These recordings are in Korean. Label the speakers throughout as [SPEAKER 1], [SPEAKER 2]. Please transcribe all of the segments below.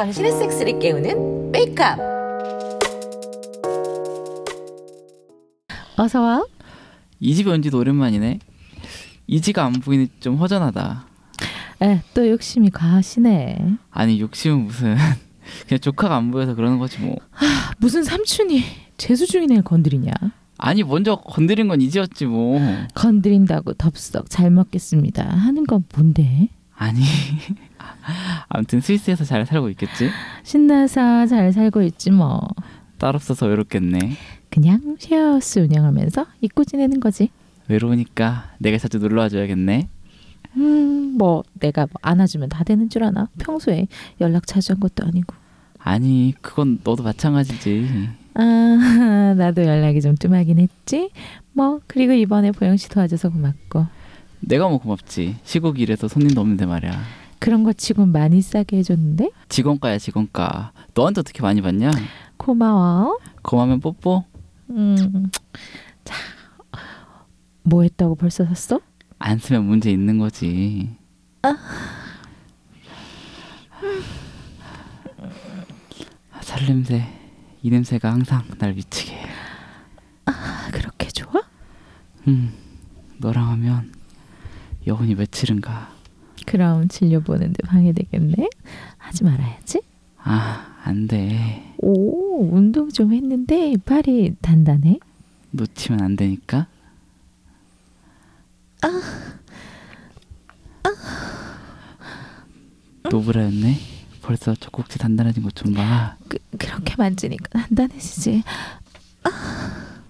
[SPEAKER 1] 당신의 섹스를 깨우는 메이크업. 어서 와.
[SPEAKER 2] 이 집에 온 지도 오랜만이네. 이지가 안 보이니 좀 허전하다.
[SPEAKER 1] 에, 또 욕심이 과하시네.
[SPEAKER 2] 아니 욕심은 무슨 그냥 조카가 안 보여서 그러는 거지 뭐.
[SPEAKER 1] 무슨 삼촌이 재수 중인 애를 건드리냐?
[SPEAKER 2] 아니 먼저 건드린 건 이지였지 뭐.
[SPEAKER 1] 건드린다고 덥석 잘 먹겠습니다. 하는 건 뭔데?
[SPEAKER 2] 아니 아무튼 스위스에서 잘 살고 있겠지.
[SPEAKER 1] 신나서 잘 살고 있지 뭐.
[SPEAKER 2] 딸 없어서 외롭겠네.
[SPEAKER 1] 그냥 쉐어하우스 운영하면서 잊고 지내는 거지.
[SPEAKER 2] 외로우니까 내가 자주 놀러 와 줘야겠네.
[SPEAKER 1] 음, 뭐 내가 뭐 안아주면 다 되는 줄 아나? 평소에 연락 자주 한 것도 아니고.
[SPEAKER 2] 아니 그건 너도 마찬가지지.
[SPEAKER 1] 아, 나도 연락이 좀 뜸하긴 했지. 뭐 그리고 이번에 보영 씨 도와줘서 고맙고.
[SPEAKER 2] 내가 뭐 고맙지. 시국 일해서 손님도 없는데 말이야.
[SPEAKER 1] 그런 거 치곤 많이 싸게 해줬는데
[SPEAKER 2] 직원가야 직원가. 너한테 어떻게 많이 받냐?
[SPEAKER 1] 고마워.
[SPEAKER 2] 고마면 뽀뽀.
[SPEAKER 1] 음, 자, 뭐 했다고 벌써 샀어?
[SPEAKER 2] 안 쓰면 문제 있는 거지. 아, 살 냄새. 이 냄새가 항상 날 미치게 해.
[SPEAKER 1] 아, 그렇게 좋아?
[SPEAKER 2] 음, 너랑 하면 여운이 며칠은 가.
[SPEAKER 1] 그럼 진료 보는데 방해되겠네. 하지 말아야지.
[SPEAKER 2] 아, 안 돼.
[SPEAKER 1] 오, 운동 좀 했는데 팔이 단단해.
[SPEAKER 2] 놓치면 안 되니까. 노브라였네. 벌써 젖꼭지 단단해진 것 좀 봐.
[SPEAKER 1] 그, 그렇게 만지니까 단단해지지.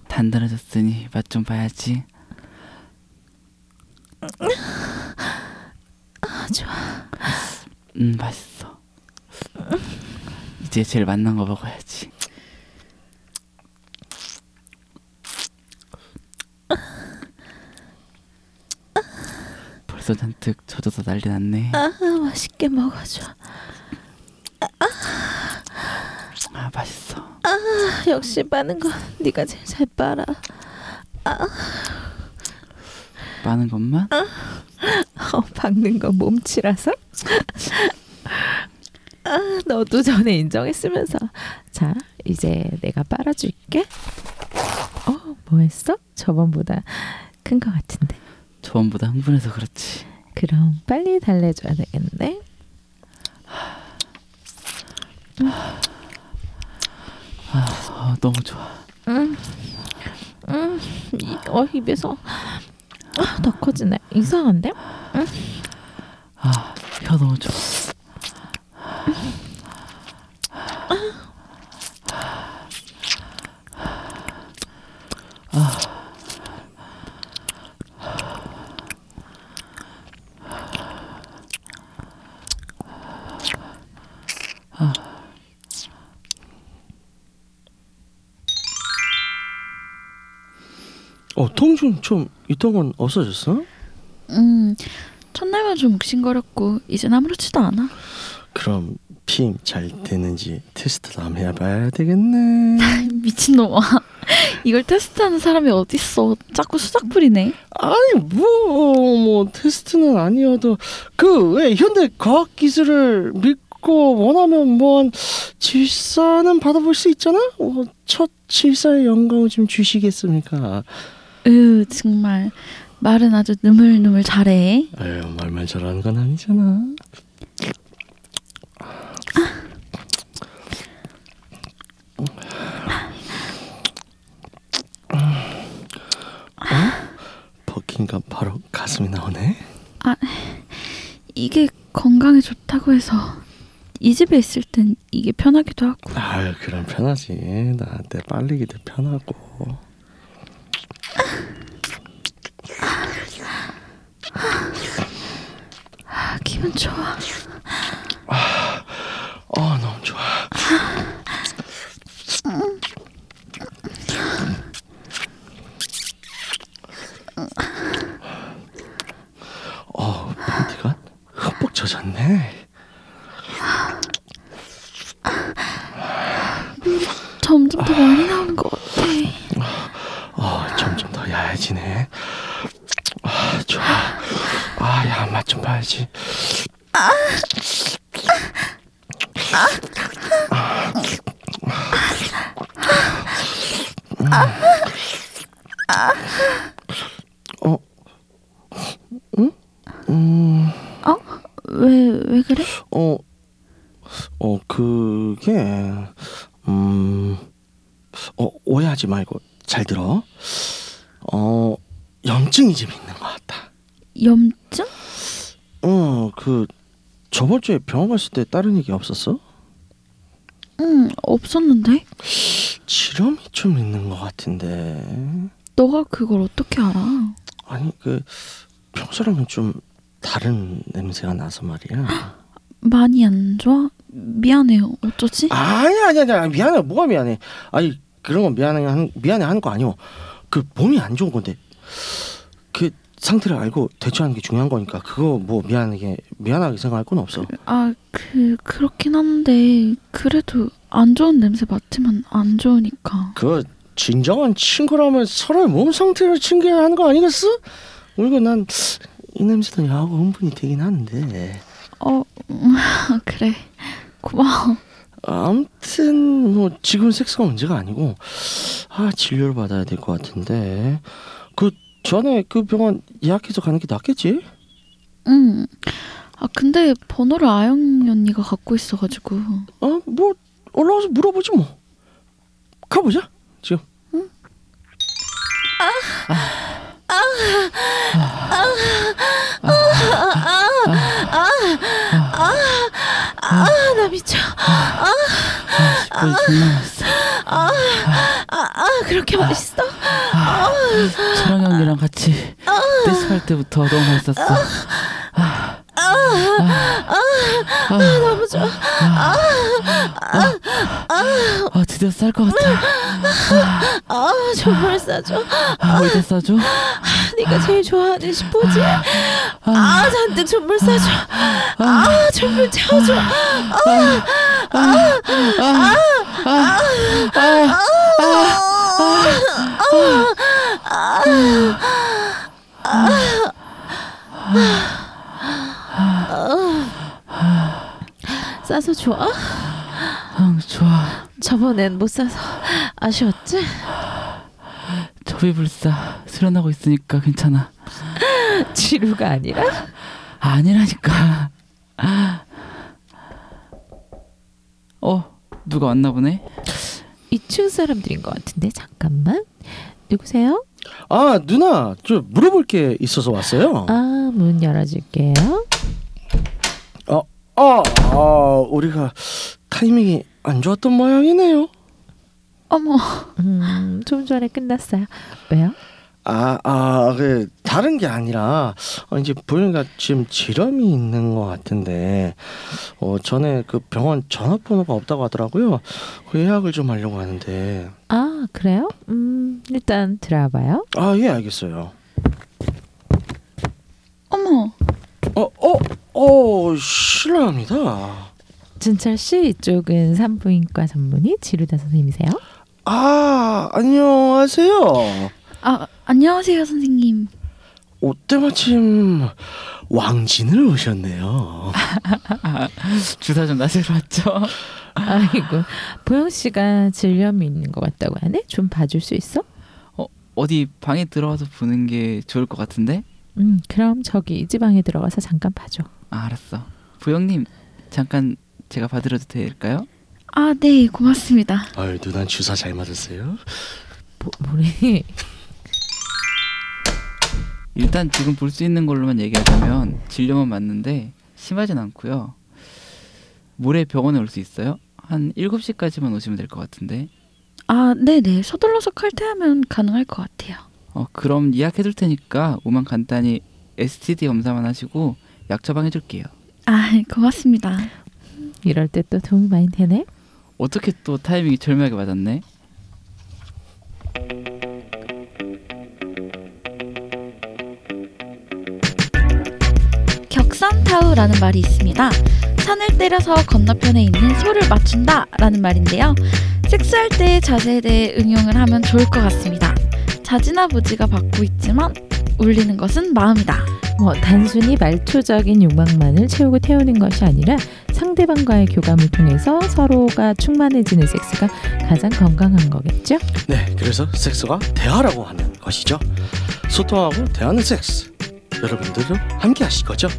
[SPEAKER 2] 단단해졌으니 맛 좀 봐야지.
[SPEAKER 1] 아, 좋아.
[SPEAKER 2] 음, 맛있어. 이제 제일 맛난 거 먹어야지. 벌써 잔뜩 젖어서 난리 났네.
[SPEAKER 1] 아, 맛있게 먹어줘.
[SPEAKER 2] 아, 맛있어.
[SPEAKER 1] 아, 역시 빠는 거 네가 제일 잘 빨아.
[SPEAKER 2] 빠는 것만?
[SPEAKER 1] 어, 박는 거 몸치라서? 아, 너도 전에 인정했으면서. 자, 이제 내가 빨아줄게. 어, 뭐 했어? 저번보다 큰 거 같은데.
[SPEAKER 2] 저번보다 흥분해서 그렇지.
[SPEAKER 1] 그럼 빨리 달래줘야 되겠네.
[SPEAKER 2] 아, 너무 좋아.
[SPEAKER 1] 음, 음, 이, 어 입에서 아, 더 커지네. 이상한데?
[SPEAKER 2] 아, 혀 너무 좋아.
[SPEAKER 3] 어, 통증 좀 있던 건 없어졌어?
[SPEAKER 4] 좀 욱신거렸고 이젠 아무렇지도 않아.
[SPEAKER 3] 그럼 피임 잘 되는지 테스트도 한번 해봐야 되겠네.
[SPEAKER 4] 미친놈아. 이걸 테스트하는 사람이 어딨어. 자꾸 수작 부리네.
[SPEAKER 3] 아니 뭐, 뭐 테스트는 아니어도 그 왜 현대 과학 기술을 믿고 원하면 뭐 한 질사는 받아볼 수 있잖아. 뭐, 첫 질사의 영광을 좀 주시겠습니까?
[SPEAKER 4] 으, 정말. 말은 아주 느물느물 잘해.
[SPEAKER 3] 아유 말만 잘하는 건 아니잖아. 어? 바로 가슴이 나오네.
[SPEAKER 4] 이게 건강에 좋다고 해서 이 집에 있을 땐 이게 편하기도 하고.
[SPEAKER 3] 아유 그럼 편하지. 나한테 빨리기도 편하고.
[SPEAKER 4] 기분 좋아.
[SPEAKER 3] 어 너무 좋아. 어 팬티가 흠뻑 젖었네.
[SPEAKER 4] 점점 더 많이 나오는 것 같아.
[SPEAKER 3] 어 점점 더 야해지네. 아 좋아. 아 야 맛좀 봐야지. 어? 응? 음,
[SPEAKER 4] 왜 왜 그래?
[SPEAKER 3] 어, 어, 그게, 음, 어, 오해하지 말고 잘 들어. 어, 염증이 좀 있는 것 같다.
[SPEAKER 4] 염증?
[SPEAKER 3] 어, 그, 저번 주에 병원 갔을 때 다른 얘기 없었어?
[SPEAKER 4] 응 없었는데.
[SPEAKER 3] 지렴이 좀 있는 것 같은데.
[SPEAKER 4] 너가 그걸 어떻게 알아?
[SPEAKER 3] 아니, 그, 평소랑은 좀 다른 냄새가 나서 말이야.
[SPEAKER 4] 많이 안 좋아? 미안해요. 어쩌지?
[SPEAKER 3] 아니 아니 아니 미안해 뭐가 미안해 아니 그런 건 미안해 하는 미안해 하는 거 아니오 그 몸이 안 좋은 건데 그 상태를 알고 대처하는 게 중요한 거니까 그거 뭐 미안하게 미안하게 생각할 건 없어
[SPEAKER 4] 아, 그 그렇긴 한데 그래도 안 좋은 냄새 맡으면 안 좋으니까.
[SPEAKER 3] 그 진정한 친구라면 서로의 몸 상태를 챙겨야 하는 거 아니겠어? 그리고 난 이 냄새도 야구 흥분이 되긴 하는데
[SPEAKER 4] 어, 음, 그래. 고마워.
[SPEAKER 3] 아무튼 뭐 지금 섹스가 문제가 아니고 아 진료를 받아야 될 것 같은데 그 전에 그 병원 예약해서 가는 게 낫겠지?
[SPEAKER 4] 응. 아, 근데 번호를 아영 언니가 갖고 있어가지고.
[SPEAKER 3] 어? 뭐 올라와서 물어보지 뭐. 가보자 지금.
[SPEAKER 1] 아. 나 미쳐.
[SPEAKER 2] 싶어서 존나 맛있어.
[SPEAKER 1] 아, 아 그렇게 맛있어?
[SPEAKER 2] 철영 형이랑 같이 댄스 할 때부터 너무 맛있었어.
[SPEAKER 1] 너무 좋아.
[SPEAKER 2] 아 드디어 쌀 것 같아.
[SPEAKER 1] 아 정말 싸줘.
[SPEAKER 2] 아 어디다 싸줘?
[SPEAKER 1] 네가 제일 좋아하는 스포츠. 아 잔뜩 선물 싸줘. 아 선물 채워줘. 싸서 좋아?
[SPEAKER 2] 응 좋아.
[SPEAKER 1] 저번엔 못 싸서 아쉬웠지?
[SPEAKER 2] 저비불사 수련하고 있으니까 괜찮아.
[SPEAKER 1] 지루가 아니라?
[SPEAKER 2] 아니라니까. 어 누가 왔나 보네.
[SPEAKER 1] 2층 사람들인 것 같은데 잠깐만. 누구세요?
[SPEAKER 3] 아 누나 저 물어볼 게 있어서 왔어요
[SPEAKER 1] 아 문 열어줄게요.
[SPEAKER 3] 아, 아 우리가 타이밍이 안 좋았던 모양이네요
[SPEAKER 4] 어머,
[SPEAKER 1] 음, 좀 전에 끝났어요. 왜요?
[SPEAKER 3] 아, 아, 그 다른 게 아니라 어, 이제 보니까 지금 지렴이 있는 것 같은데 어 전에 그 병원 전화번호가 없다고 하더라고요. 그 예약을 좀 하려고 하는데
[SPEAKER 1] 아 그래요? 음 일단 들어와봐요.
[SPEAKER 3] 아 예 알겠어요.
[SPEAKER 4] 어머.
[SPEAKER 3] 어, 어, 어 실례합니다.
[SPEAKER 1] 진철 씨 이쪽은 산부인과 전문의 지루다 선생님이세요?
[SPEAKER 3] 아 안녕하세요.
[SPEAKER 4] 아, 안녕하세요, 선생님.
[SPEAKER 3] 오 때 마침 왕진을 오셨네요.
[SPEAKER 2] 주사 좀 나세로 왔죠.
[SPEAKER 1] 아이고 보영 씨가 질염이 있는 것 같다고 하네. 좀 봐줄 수 있어?
[SPEAKER 2] 어 어디 방에 들어와서 보는 게 좋을 것 같은데?
[SPEAKER 1] 음 그럼 저기 이 지방에 들어가서 잠깐 봐줘.
[SPEAKER 2] 아, 알았어. 부영님 잠깐 제가 봐드려도 될까요?
[SPEAKER 4] 아, 네, 고맙습니다.
[SPEAKER 3] 아유 누난 주사 잘 맞았어요?
[SPEAKER 1] 뭐, 뭐래?
[SPEAKER 2] 일단 지금 볼 수 있는 걸로만 얘기하자면 진료만 맞는데 심하진 않고요. 모레 병원에 올 수 있어요? 한 7시까지만 오시면 될 것 같은데.
[SPEAKER 4] 아, 네 네. 서둘러서 칼퇴하면 가능할 것 같아요.
[SPEAKER 2] 어, 그럼 예약해 둘 테니까 오만 간단히 STD 검사만 하시고 약 처방해 줄게요.
[SPEAKER 4] 아, 고맙습니다.
[SPEAKER 1] 이럴 때 또 도움이 많이 되네.
[SPEAKER 2] 어떻게 또 타이밍이 절묘하게 맞았네?
[SPEAKER 4] 격산타우라는 말이 있습니다. 산을 때려서 건너편에 있는 소를 맞춘다 라는 말인데요. 섹스할 때의 자세에 대해 응용을 하면 좋을 것 같습니다. 자지나 부지가 받고 있지만 울리는 것은 마음이다.
[SPEAKER 1] 뭐 단순히 말초적인 욕망만을 채우고 태우는 것이 아니라 상 상대방과의 교감을 통해서 서로가 충만해지는 섹스가 가장 건강한 거겠죠?
[SPEAKER 3] 네, 그래서 섹스가 대화라고 하는 것이죠. 소통하고 대화는 섹스. 여러분들도 함께 하실 거죠?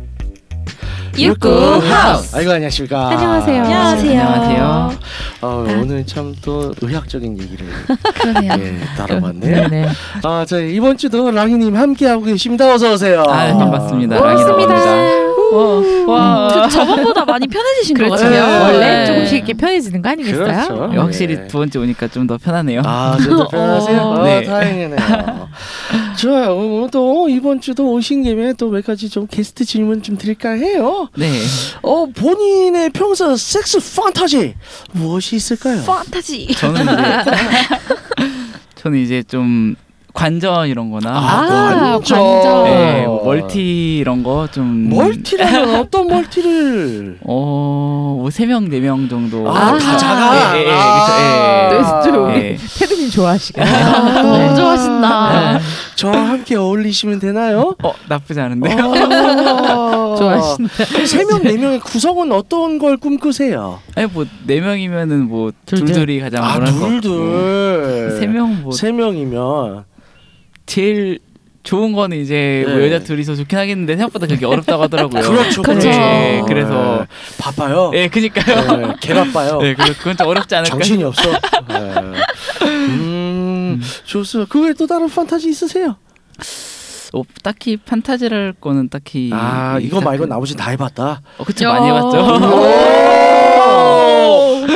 [SPEAKER 4] 육구 하우스.
[SPEAKER 3] 아이고 안녕하십니까.
[SPEAKER 1] 안녕하세요.
[SPEAKER 4] 안녕하세요.
[SPEAKER 2] 안녕하세요.
[SPEAKER 3] 어, 오늘 참 또 의학적인 얘기를
[SPEAKER 4] 그러네요.
[SPEAKER 3] 예, 다뤄봤네요.
[SPEAKER 1] 네네.
[SPEAKER 3] 아, 저 이번 주도 랑이님 함께 하고 계십니다. 어서 오세요.
[SPEAKER 2] 아, 반갑습니다.
[SPEAKER 1] 반갑습니다.
[SPEAKER 2] 와.
[SPEAKER 4] 그 저번보다 많이 편해지신 것
[SPEAKER 1] 그렇죠.
[SPEAKER 4] 같아요.
[SPEAKER 3] 네.
[SPEAKER 1] 원래 조금씩 이렇게 편해지는 거 아니겠어요?
[SPEAKER 3] 그렇죠.
[SPEAKER 2] 네, 확실히
[SPEAKER 3] 네.
[SPEAKER 2] 두 번째 오니까 좀 더 편하네요.
[SPEAKER 3] 아, 저도 편하세요?
[SPEAKER 1] 어.
[SPEAKER 3] 어,
[SPEAKER 2] 네.
[SPEAKER 3] 다행이네요. 좋아요. 오늘 또 이번 주도 오신 김에 또 몇 가지 좀 게스트 질문 좀 드릴까 해요.
[SPEAKER 2] 네.
[SPEAKER 3] 어, 본인의 평소 섹스 판타지 무엇이 있을까요?
[SPEAKER 4] 판타지.
[SPEAKER 2] 저는 이제 저는 이제 좀 관전 이런 거나
[SPEAKER 1] 아,
[SPEAKER 3] 관전.
[SPEAKER 1] 관전.
[SPEAKER 2] 네, 뭐 멀티 이런 거좀
[SPEAKER 3] 멀티라면 어떤 멀티를?
[SPEAKER 2] 어, 뭐세 명네명 정도.
[SPEAKER 3] 아, 가자가.
[SPEAKER 2] 예, 예, 예,
[SPEAKER 3] 아.
[SPEAKER 2] 그쵸,
[SPEAKER 1] 또 우리
[SPEAKER 2] 예.
[SPEAKER 1] 테드님 좋아하시겠네요.
[SPEAKER 3] 아,
[SPEAKER 4] 너무
[SPEAKER 1] 네.
[SPEAKER 4] 좋아하신다.
[SPEAKER 3] 저와 함께 어울리시면 되나요?
[SPEAKER 2] 어, 나쁘지 않은데요.
[SPEAKER 3] 어.
[SPEAKER 1] 좋아하신다.
[SPEAKER 3] 세명 네 명의 구성은 어떤 걸 꿈꾸세요?
[SPEAKER 2] 아니 뭐네 명이면은 뭐
[SPEAKER 1] 둘둘.
[SPEAKER 2] 둘둘이 가장
[SPEAKER 3] 아,
[SPEAKER 2] 원할 것 같고.
[SPEAKER 3] 둘둘.
[SPEAKER 2] 세명 뭐
[SPEAKER 3] 세 명이면
[SPEAKER 2] 제일 좋은 거는 이제 뭐
[SPEAKER 3] 네.
[SPEAKER 2] 여자 둘이서 좋긴 하겠는데 생각보다 그게 어렵다고 하더라고요.
[SPEAKER 3] 그렇죠, 그렇죠.
[SPEAKER 2] 예, 그래서
[SPEAKER 3] 네. 바빠요.
[SPEAKER 2] 예, 그니까요.
[SPEAKER 3] 네, 개 바빠요.
[SPEAKER 2] 예, 그래서 그건 좀 어렵지 않을까.
[SPEAKER 3] 정신이 없어. 네. 음, 좋습니다. 그 외에 또 다른 판타지 있으세요?
[SPEAKER 2] 어, 딱히 판타지랄 거는 딱히
[SPEAKER 3] 아, 이거
[SPEAKER 2] 딱-
[SPEAKER 3] 말고 나머지 다 해봤다.
[SPEAKER 2] 어, 그쵸
[SPEAKER 4] 야.
[SPEAKER 2] 많이 해봤죠.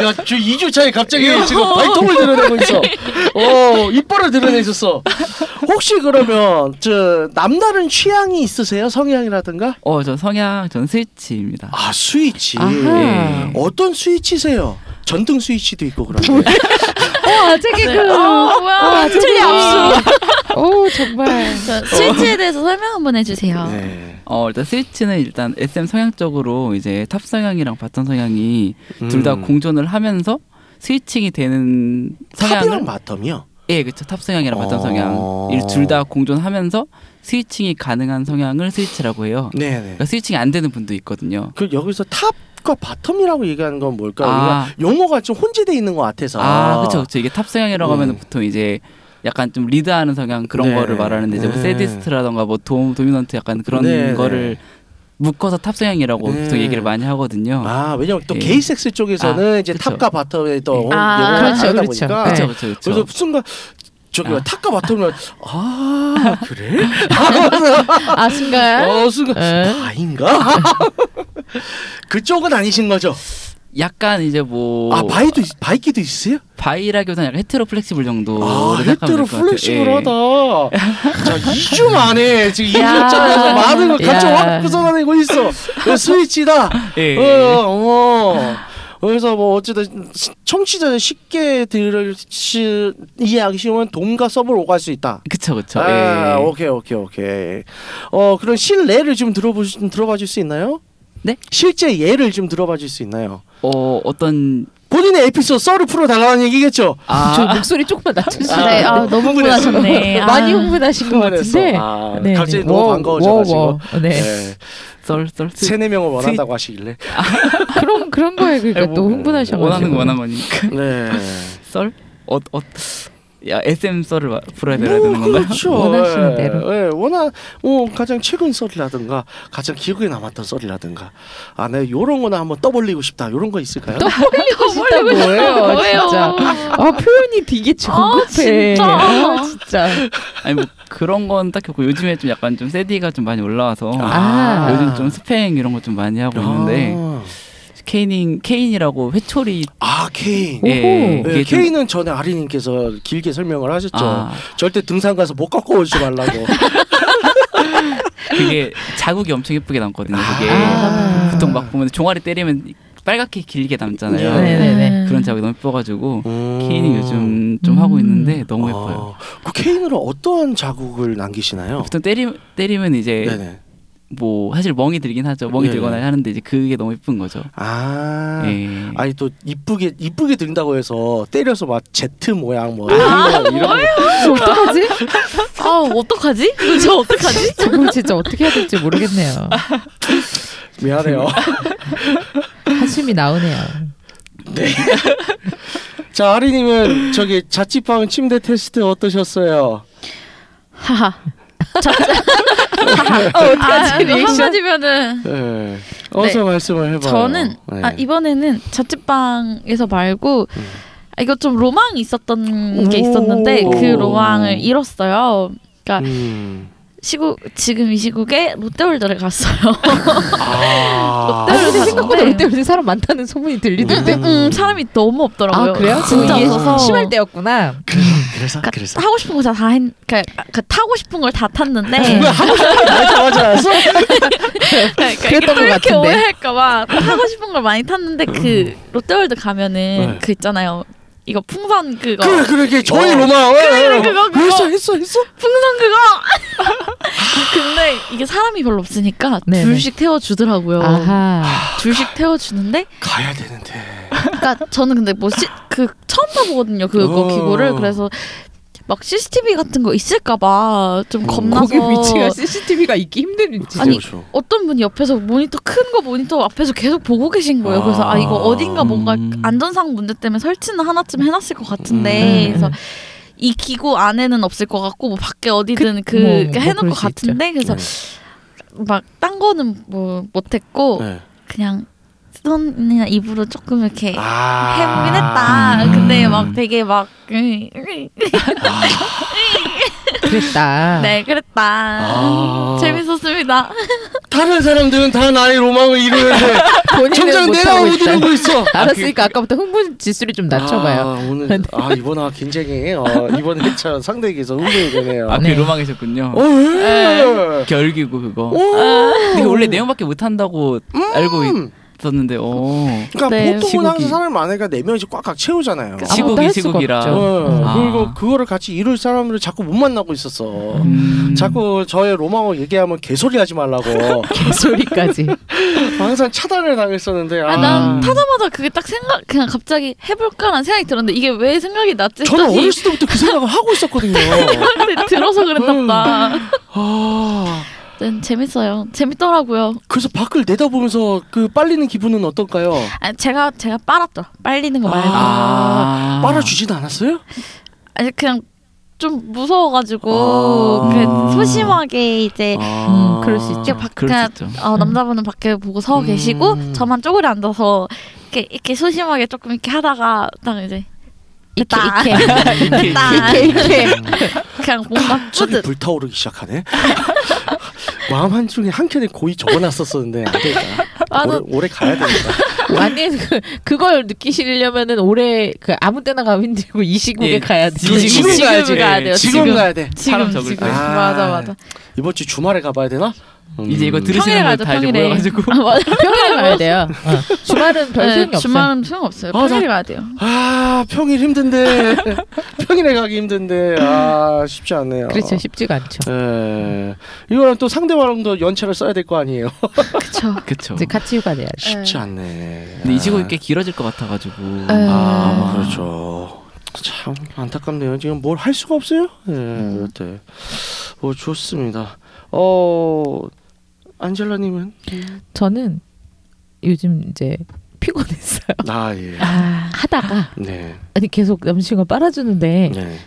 [SPEAKER 3] 야, 저 2주 차에 갑자기 지금 발톱을 드러내고 있어. 어, 이빨을 드러내 있었어. 혹시 그러면 저 남다른 취향이 있으세요? 성향이라든가?
[SPEAKER 2] 어, 저 성향 전 스위치입니다.
[SPEAKER 3] 아, 스위치.
[SPEAKER 1] 아하.
[SPEAKER 2] 예.
[SPEAKER 3] 어떤 스위치세요? 전등 스위치도 있고 그런데.
[SPEAKER 1] 와, 어, 되게 그.
[SPEAKER 4] 어, 뭐야? 틀니 압수.
[SPEAKER 1] 오, 정말.
[SPEAKER 4] 자, 스위치에 대해서 설명 한번 해주세요.
[SPEAKER 3] 네.
[SPEAKER 2] 어, 일단 스위치는 일단 SM 성향적으로 이제 top 성향이랑 bottom 성향이 둘다
[SPEAKER 3] 음.
[SPEAKER 2] 공존을 하면서 스위칭이 되는 성향을
[SPEAKER 3] top이랑 bottom이요?
[SPEAKER 2] 예, 그렇죠. top 성향이랑 bottom
[SPEAKER 3] 어.
[SPEAKER 2] 성향 둘 다 공존하면서 스위칭이 가능한 성향을 스위치라고 해요.
[SPEAKER 3] 네 네.
[SPEAKER 2] 그러니까 스위칭이 안 되는 분도 있거든요.
[SPEAKER 3] 그 여기서 top과 bottom이라고 얘기하는 건 뭘까요?
[SPEAKER 2] 아.
[SPEAKER 3] 우리가 용어가 좀 혼재돼 있는 것 같아서.
[SPEAKER 2] 아, 그렇죠, 그렇죠. 이게 top 성향이라고
[SPEAKER 3] 음.
[SPEAKER 2] 하면 보통 이제 약간 좀 리드하는 성향 그런
[SPEAKER 3] 네.
[SPEAKER 2] 거를 말하는데 이제 뭐
[SPEAKER 3] 네.
[SPEAKER 2] sadist라던가 뭐 도, dominant 약간 그런
[SPEAKER 3] 네,
[SPEAKER 2] 거를 묶어서 top 성향이라고
[SPEAKER 3] 네.
[SPEAKER 2] 보통 얘기를 많이 하거든요.
[SPEAKER 3] 아, 왜냐면 또
[SPEAKER 2] 예.
[SPEAKER 3] 게이 섹스 쪽에서는
[SPEAKER 2] 아,
[SPEAKER 3] 이제
[SPEAKER 2] 그쵸.
[SPEAKER 3] top과 bottom에 또
[SPEAKER 4] 아,
[SPEAKER 3] 용어가
[SPEAKER 1] 그렇죠,
[SPEAKER 3] 다르다
[SPEAKER 1] 그렇죠.
[SPEAKER 3] 보니까
[SPEAKER 1] 네.
[SPEAKER 2] 그렇죠, 그렇죠,
[SPEAKER 3] 그래서
[SPEAKER 2] 그렇죠.
[SPEAKER 3] 순간 저기
[SPEAKER 2] 아.
[SPEAKER 3] top과 bottom이면 아 그래?
[SPEAKER 1] 아, 순간.
[SPEAKER 3] 어 순간
[SPEAKER 1] 에?
[SPEAKER 3] bi인가? 그쪽은 아니신 거죠?
[SPEAKER 2] 약간 이제 뭐
[SPEAKER 3] 아 bi도 있- bi기도 있어요?
[SPEAKER 2] bi라기보다는 약간 heteroflexible 정도.
[SPEAKER 3] 아
[SPEAKER 2] hetero 같아요.
[SPEAKER 3] flexible하다.
[SPEAKER 2] 예.
[SPEAKER 3] 자 2주 만에 지금
[SPEAKER 1] 야.
[SPEAKER 3] 2주째에서 많은 걸 같이
[SPEAKER 1] 야.
[SPEAKER 3] 확 부숴내고 있어. 그 스위치다.
[SPEAKER 2] 예.
[SPEAKER 3] 어, 어. 그래서 뭐 어쨌든 청취자들 쉽게 들으시 이해하기 쉬우면 동과 서브로 오갈 수 있다.
[SPEAKER 2] 그쵸 그쵸.
[SPEAKER 3] 아,
[SPEAKER 2] 예.
[SPEAKER 3] 오케이 오케이 오케이. 어 그런 실례를 좀 들어보 좀 들어봐 줄 수 있나요?
[SPEAKER 2] 네?
[SPEAKER 3] 실제 예를 좀 들어봐 줄 수 있나요?
[SPEAKER 2] 어 어떤
[SPEAKER 3] 본인의 에피소드 썰을 풀어 달라는 얘기겠죠?
[SPEAKER 1] 아저 목소리 조금만 낮추시면
[SPEAKER 4] 네, 아, 너무 흥분하셨네.
[SPEAKER 1] 많이
[SPEAKER 4] 아.
[SPEAKER 1] 흥분하신 것 같은데.
[SPEAKER 3] 아,
[SPEAKER 1] 네,
[SPEAKER 3] 갑자기
[SPEAKER 1] 네.
[SPEAKER 3] 너무
[SPEAKER 1] 워,
[SPEAKER 3] 반가워져가지고.
[SPEAKER 1] 네.
[SPEAKER 3] 네.
[SPEAKER 2] 썰썰
[SPEAKER 3] 세네 명을 원한다고 하시길래.
[SPEAKER 1] 그런 그런 거에 그러니까 또 흥분하셔가지고.
[SPEAKER 2] 원하는 거 원하는 거니까.
[SPEAKER 3] 네.
[SPEAKER 2] 썰? 어, 어, 야 SM 썰을 마- 풀어야 되는 건가요?
[SPEAKER 3] 그렇죠.
[SPEAKER 1] 원하시는
[SPEAKER 3] 예,
[SPEAKER 1] 대로.
[SPEAKER 3] 예, 원하 뭐 가장 최근 썰이라든가 가장 기억에 남았던 썰이라든가 아, 네 요런 거나 한번 떠벌리고 싶다. 요런 거 있을까요?
[SPEAKER 1] 떠벌리고 싶다
[SPEAKER 4] 떠벌리고 싶다.
[SPEAKER 1] 뭐예요,
[SPEAKER 4] 뭐예요?
[SPEAKER 1] 진짜. 아 표현이 되게 조급해.
[SPEAKER 4] 진짜.
[SPEAKER 1] 아, 진짜.
[SPEAKER 2] 아니 뭐 그런 건 딱히 없고 요즘에 좀 약간 좀 세디가 좀 많이 올라와서
[SPEAKER 1] 아.
[SPEAKER 2] 요즘 좀 스팽 이런 거 좀 많이 하고 있는데
[SPEAKER 3] 아,
[SPEAKER 2] 케이닝 케인이라고 회초리
[SPEAKER 3] 아 케인.
[SPEAKER 1] 오호.
[SPEAKER 2] 예,
[SPEAKER 3] 네,
[SPEAKER 2] 좀-
[SPEAKER 3] 케인은 전에 아리님께서 길게 설명을 하셨죠.
[SPEAKER 2] 아,
[SPEAKER 3] 절대 등산 가서 못 갖고 오지 말라고.
[SPEAKER 2] 그게 자국이 엄청 예쁘게 남거든요. 그게
[SPEAKER 1] 아.
[SPEAKER 2] 보통 막 보면 종아리 때리면 빨갛게 길게 남잖아요.
[SPEAKER 3] 네.
[SPEAKER 1] 네네네.
[SPEAKER 2] 그런 자국이 너무 예뻐가지고
[SPEAKER 3] 음.
[SPEAKER 2] 케이닝 요즘 좀
[SPEAKER 1] 음.
[SPEAKER 2] 하고 있는데 너무 예뻐요.
[SPEAKER 3] 아, 그 케인으로 어떠한 자국을 남기시나요?
[SPEAKER 2] 보통 때리 때리면 이제
[SPEAKER 3] 네네.
[SPEAKER 2] 뭐 사실 멍이 들긴 하죠. 멍이
[SPEAKER 3] 예.
[SPEAKER 2] 들거나 하는데 이제 그게 너무 예쁜 거죠.
[SPEAKER 3] 아.
[SPEAKER 2] 예.
[SPEAKER 3] 아니 또 이쁘게 이쁘게 드린다고 해서 때려서 막 제트 모양 뭐
[SPEAKER 2] 아,
[SPEAKER 3] 이런 거 이런 거
[SPEAKER 1] 어떡하지?
[SPEAKER 4] 아, 어떡하지? 저 어떡하지?
[SPEAKER 1] 정말 진짜 어떻게 해야 될지 모르겠네요.
[SPEAKER 3] 미안해요.
[SPEAKER 1] 욕심이 나오네요.
[SPEAKER 3] 자 아리님은 저기 자취방 침대 테스트 어떠셨어요?
[SPEAKER 4] 하하.
[SPEAKER 1] 어,
[SPEAKER 4] 아, 이거? 한마디면은
[SPEAKER 3] 네. 어서 말씀을 해봐요.
[SPEAKER 4] 저는
[SPEAKER 3] 네.
[SPEAKER 4] 아, 이번에는 자취방에서 말고
[SPEAKER 3] 음.
[SPEAKER 4] 아, 이거 좀 로망이 있었던 게
[SPEAKER 3] 오.
[SPEAKER 4] 있었는데 그 로망을 잃었어요. 그러니까
[SPEAKER 3] 음.
[SPEAKER 4] 시국 지금 이 시국에 롯데월드를 갔어요.
[SPEAKER 3] 아.
[SPEAKER 1] 아, 근데 생각보다
[SPEAKER 4] 네.
[SPEAKER 1] 롯데 요새 사람 많다는 소문이 들리던데.
[SPEAKER 4] 음, 음, 사람이 너무 없더라고요.
[SPEAKER 1] 아 그래요?
[SPEAKER 4] 진짜 없어서
[SPEAKER 1] 심할 때였구나.
[SPEAKER 3] 그래서
[SPEAKER 4] 그러니까
[SPEAKER 3] 그래서
[SPEAKER 4] 하고 싶은 거다다 했, 그러니까 그 타고 싶은 걸 다 탔는데
[SPEAKER 3] 왜 하고 싶은 말 하지 않았어?
[SPEAKER 4] 그러니까
[SPEAKER 1] 그랬던 것
[SPEAKER 4] 이렇게
[SPEAKER 1] 같은데.
[SPEAKER 4] 오해할까봐 타고 싶은 걸 많이 탔는데 그 롯데월드 가면은
[SPEAKER 3] 네.
[SPEAKER 4] 그 있잖아요. 이거 풍선 그거
[SPEAKER 3] 그래 그래 그게 저희
[SPEAKER 4] 어.
[SPEAKER 3] 로마. 그래
[SPEAKER 4] 그거, 그거.
[SPEAKER 3] 했어 했어 했어.
[SPEAKER 4] 풍선 그거. 근데 이게 사람이 별로 없으니까
[SPEAKER 1] 네네.
[SPEAKER 4] 줄씩 태워 주더라고요.
[SPEAKER 1] 아하.
[SPEAKER 4] 줄씩 태워 주는데
[SPEAKER 3] 가야 되는데.
[SPEAKER 4] 그러니까 저는 근데 뭐그 처음 타보거든요 그거
[SPEAKER 3] 어.
[SPEAKER 4] 기구를 그래서 막 CCTV 같은 거 있을까봐 좀
[SPEAKER 3] 음.
[SPEAKER 4] 겁나서
[SPEAKER 1] 거기 위치가 CCTV가 있기 힘들지.
[SPEAKER 4] 아니,
[SPEAKER 3] 그렇죠.
[SPEAKER 4] 어떤 분이 옆에서 모니터 큰 거 모니터 앞에서 계속 보고 계신 거예요. 그래서 아 이거 어딘가 뭔가
[SPEAKER 2] 음.
[SPEAKER 4] 안전상 문제 때문에 설치는 하나쯤 해놨을 것 같은데
[SPEAKER 1] 음.
[SPEAKER 4] 그래서 이 기구 안에는 없을 것 같고 뭐 밖에 어디든 그,
[SPEAKER 1] 뭐,
[SPEAKER 4] 렇게
[SPEAKER 1] 뭐
[SPEAKER 4] 해놓을
[SPEAKER 1] 것수 있죠.
[SPEAKER 4] 같은데 그래서 막딴 거는 뭐 못했고
[SPEAKER 3] 네.
[SPEAKER 4] 그냥 손이나 입으로 조금 이렇게
[SPEAKER 3] 아.
[SPEAKER 4] 해보긴 했다.
[SPEAKER 2] 음.
[SPEAKER 4] 근데 막 되게 막네
[SPEAKER 1] 그랬다.
[SPEAKER 4] 그랬다.
[SPEAKER 3] 아.
[SPEAKER 4] 재밌었습니다.
[SPEAKER 3] 다른 사람들은 다 나의 로망을 이루는데
[SPEAKER 1] 본인은
[SPEAKER 3] 정작 내가
[SPEAKER 1] 있다.
[SPEAKER 3] 이루고 있어.
[SPEAKER 1] 알았으니까 아 까부터 흥분 지수를 좀 낮춰봐요.
[SPEAKER 3] 아, 오늘 아 이번 화 굉장히 어, 이번 회차 상대에게서 흥분이 되네요.
[SPEAKER 2] 아, 그
[SPEAKER 1] 네.
[SPEAKER 2] 로망이셨군요.
[SPEAKER 3] 어, 왜?
[SPEAKER 2] 결기고 그거.
[SPEAKER 3] 오.
[SPEAKER 2] 근데 원래 내용밖에 못 한다고 알고
[SPEAKER 3] 음.
[SPEAKER 2] 있었는데, 어.
[SPEAKER 3] 그러니까
[SPEAKER 4] 네.
[SPEAKER 3] 보통은
[SPEAKER 2] 시국이.
[SPEAKER 3] 항상 사람이 많으니까 네 명이서 꽉꽉 채우잖아요.
[SPEAKER 1] 그
[SPEAKER 2] 시국이
[SPEAKER 1] 할 수가
[SPEAKER 2] 시국이라.
[SPEAKER 1] 없죠.
[SPEAKER 3] 어,
[SPEAKER 2] 아.
[SPEAKER 3] 그리고 그거를 같이 이룰 사람을 자꾸 못 만나고 있었어.
[SPEAKER 2] 음.
[SPEAKER 3] 자꾸 저의 로망을 얘기하면 개소리 하지 말라고
[SPEAKER 1] 개소리까지.
[SPEAKER 3] 항상 차단을 당했었는데 아,
[SPEAKER 4] 아, 난
[SPEAKER 2] 음.
[SPEAKER 4] 타자마자 그게 딱 생각 그냥 갑자기 해볼까라는 생각이 들었는데 이게 왜 생각이 났지?
[SPEAKER 3] 저는
[SPEAKER 4] 했더니
[SPEAKER 3] 어렸을 때부터 그 생각을 하고 있었거든요.
[SPEAKER 4] 들어서 그랬나 보다.
[SPEAKER 3] 아,
[SPEAKER 4] 네, 재밌어요. 재밌더라고요.
[SPEAKER 3] 그래서 밖을 내다보면서 그 빨리는 기분은 어떨까요?
[SPEAKER 4] 아니, 제가 제가 빨았죠. 빨리는 거 말고.
[SPEAKER 3] 아.
[SPEAKER 2] 아.
[SPEAKER 3] 빨아주진 않았어요?
[SPEAKER 4] 아니 그냥 좀 무서워가지고
[SPEAKER 3] 아.
[SPEAKER 4] 그 소심하게 이제
[SPEAKER 3] 아,
[SPEAKER 1] 음, 그럴 수 있죠.
[SPEAKER 4] 이렇게 밖
[SPEAKER 2] 그럴
[SPEAKER 4] 그냥
[SPEAKER 2] 수 있죠.
[SPEAKER 4] 어, 남자분은 밖에 보고 서
[SPEAKER 3] 음.
[SPEAKER 4] 계시고 저만 쪼그려 앉아서 이렇게 이렇게 소심하게 조금 이렇게 하다가 딱 이제
[SPEAKER 1] 이케. 이케. 이케 이케.
[SPEAKER 4] 그냥 뭔가
[SPEAKER 3] 갑자기
[SPEAKER 4] 뿌듯.
[SPEAKER 3] 불타오르기 시작하네. 마음 한쪽에 한 켠에 고이 적어놨었었는데 안 되겠다.
[SPEAKER 4] 아,
[SPEAKER 3] 오래, 오래 가야 되겠다.
[SPEAKER 1] 아니 그 그걸 느끼시려면은 올해 그 아무 때나 가면 힘들고 이 시국에
[SPEAKER 2] 예,
[SPEAKER 1] 가야 돼.
[SPEAKER 2] 지금
[SPEAKER 3] 지금
[SPEAKER 4] 지금
[SPEAKER 3] 가야지.
[SPEAKER 4] 가야 돼요.
[SPEAKER 3] 지금,
[SPEAKER 4] 지금.
[SPEAKER 3] 가야 돼.
[SPEAKER 4] 지금
[SPEAKER 2] 사람 적을
[SPEAKER 4] 지금
[SPEAKER 2] 때.
[SPEAKER 4] 맞아 맞아.
[SPEAKER 3] 이번 주 주말에 가봐야 되나? 음.
[SPEAKER 2] 이제 이거 들으시는 분다 이제
[SPEAKER 4] 평일에.
[SPEAKER 2] 모여가지고.
[SPEAKER 4] 아, 맞아.
[SPEAKER 1] 평일에 가야 돼요. 어. 주말은 별
[SPEAKER 4] 네,
[SPEAKER 1] 소용이 없어요.
[SPEAKER 4] 주말은 소용 없어요.
[SPEAKER 3] 아,
[SPEAKER 4] 평일에
[SPEAKER 3] 나-
[SPEAKER 4] 가야 돼요.
[SPEAKER 3] 아 평일 힘든데 평일에 가기 힘든데 아 쉽지 않네요.
[SPEAKER 1] 그렇죠. 쉽지가 않죠.
[SPEAKER 3] 예. 이거는 또 상대방도 연차를 써야 될 거 아니에요.
[SPEAKER 4] 그쵸.
[SPEAKER 2] 그쵸.
[SPEAKER 1] 이제 같이 휴가 내야죠.
[SPEAKER 3] 쉽지
[SPEAKER 4] 네.
[SPEAKER 3] 않네.
[SPEAKER 2] 근데 이
[SPEAKER 3] 아.
[SPEAKER 2] 꽤 길어질 것 같아가지고.
[SPEAKER 3] 아 그렇죠. 참 안타깝네요. 지금 뭘 할 수가 없어요. 예,
[SPEAKER 4] 음.
[SPEAKER 3] 그럴 때. 뭐 좋습니다. 어 안젤라님은
[SPEAKER 1] 저는 요즘 이제 피곤했어요.
[SPEAKER 3] 아 예.
[SPEAKER 1] 아, 하다가
[SPEAKER 3] 네.
[SPEAKER 1] 아니 계속 남친과 빨아주는데
[SPEAKER 3] 네.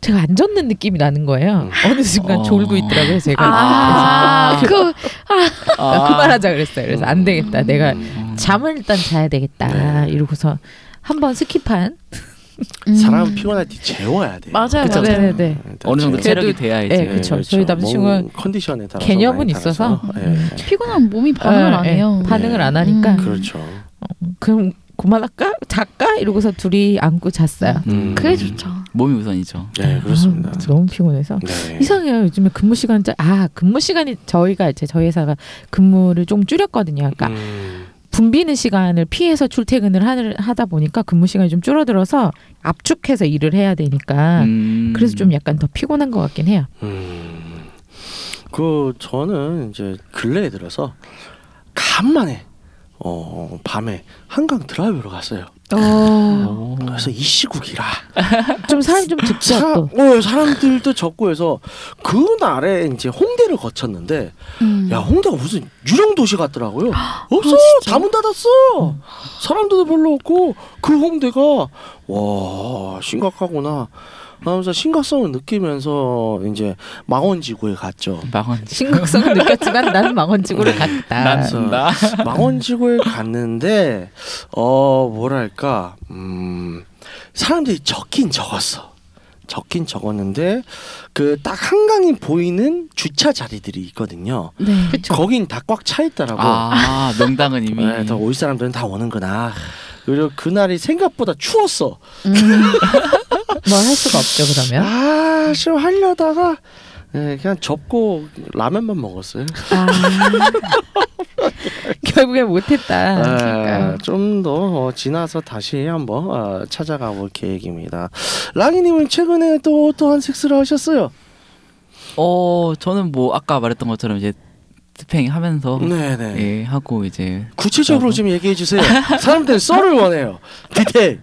[SPEAKER 1] 제가 안 젖는 느낌이 나는 거예요.
[SPEAKER 3] 음.
[SPEAKER 1] 어느 순간
[SPEAKER 2] 어.
[SPEAKER 1] 졸고 있더라고요. 제가
[SPEAKER 4] 아,
[SPEAKER 2] 그래서-
[SPEAKER 4] 그
[SPEAKER 1] 아, 그만하자 그랬어요. 그래서 안 되겠다. 내가
[SPEAKER 3] 음.
[SPEAKER 1] 잠을 일단 자야 되겠다.
[SPEAKER 3] 네.
[SPEAKER 1] 이러고서 한번 스킵한.
[SPEAKER 4] 음.
[SPEAKER 3] 사람 피곤할 때 재워야 돼.
[SPEAKER 4] 맞아요,
[SPEAKER 1] 그쵸?
[SPEAKER 4] 맞아요.
[SPEAKER 1] 네네네.
[SPEAKER 2] 어느 정도
[SPEAKER 1] 그래도-
[SPEAKER 2] 체력이 돼야 이제.
[SPEAKER 1] 네, 그쵸. 저희 남친은
[SPEAKER 3] 컨디션에 따라서
[SPEAKER 1] 개념은
[SPEAKER 3] 많이
[SPEAKER 1] 있어서.
[SPEAKER 3] 달라서. 예,
[SPEAKER 1] 음.
[SPEAKER 3] 예.
[SPEAKER 4] 피곤하면 몸이 반응을
[SPEAKER 1] 어,
[SPEAKER 4] 안
[SPEAKER 1] 예,
[SPEAKER 4] 해요.
[SPEAKER 1] 반응을 안
[SPEAKER 3] 네.
[SPEAKER 1] 하니까
[SPEAKER 4] 음.
[SPEAKER 3] 그렇죠.
[SPEAKER 1] 그럼 그만할까? 잘까? 이러고서 둘이 안고 잤어요.
[SPEAKER 3] 음.
[SPEAKER 4] 그게 좋죠.
[SPEAKER 2] 몸이 우선이죠.
[SPEAKER 3] 네 그렇습니다.
[SPEAKER 1] 아, 너무 피곤해서.
[SPEAKER 3] 네.
[SPEAKER 1] 이상해요. 요즘에 근무 시간 짜, 아 근무 시간이 저희가 이제 저희 회사가 근무를 좀 줄였거든요. 그러니까
[SPEAKER 3] 음.
[SPEAKER 1] 붐비는 시간을 피해서 출퇴근을 하, 하다 보니까 근무 시간이 좀 줄어들어서 압축해서 일을 해야 되니까
[SPEAKER 2] 음.
[SPEAKER 1] 그래서 좀 약간 더 피곤한 것 같긴 해요.
[SPEAKER 3] 음. 그 저는 이제 근래에 들어서 간만에 어 밤에 한강 드라이브로 갔어요.
[SPEAKER 1] 어,
[SPEAKER 3] 그래서 이 시국이라
[SPEAKER 1] 좀 사람이 좀
[SPEAKER 3] 사,
[SPEAKER 1] 또.
[SPEAKER 3] 어, 사람들도 적고 해서 그날에 이제 홍대를 거쳤는데
[SPEAKER 4] 음.
[SPEAKER 3] 야 홍대가 무슨 유령 도시 같더라고요. 없어? 다 문 닫았어. 사람들도 별로 없고 그 홍대가 와 심각하구나. 하면서 심각성을 느끼면서 이제 망원지구에 갔죠.
[SPEAKER 2] 망원
[SPEAKER 1] 심각성을 느꼈지만 나는 망원지구를 갔다.
[SPEAKER 2] 난 쓴다.
[SPEAKER 3] 망원지구에 갔는데 어 뭐랄까 음 사람들이 적긴 적었어. 적긴 적었는데 그 딱 한강이 보이는 주차 자리들이 있거든요.
[SPEAKER 4] 네.
[SPEAKER 1] 그쵸.
[SPEAKER 3] 거긴 다 꽉 차 있더라고.
[SPEAKER 2] 아 명당은 이미
[SPEAKER 3] 네, 더올 사람들은 다 오는구나. 그리고 그날이 생각보다 추웠어.
[SPEAKER 4] 음.
[SPEAKER 1] 뭘할 수가 없죠 그러면.
[SPEAKER 3] 아, 좀 하려다가 네, 그냥 접고 라면만 먹었어요.
[SPEAKER 1] 아, 결국에 못했다.
[SPEAKER 3] 네,
[SPEAKER 1] 그러니까.
[SPEAKER 3] 좀더 지나서 다시 한번 어, 찾아가 볼 계획입니다. 랑이님은 최근에 또 어떠한 섹스를 하셨어요?
[SPEAKER 2] 어 저는 뭐 아까 말했던 것처럼 이제 스팽 하면서
[SPEAKER 3] 네네.
[SPEAKER 2] 예 하고 이제
[SPEAKER 3] 구체적으로 좀 얘기해 주세요. 사람들은 썰을 원해요. 디테일.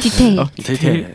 [SPEAKER 4] 디테일.
[SPEAKER 3] 디테일.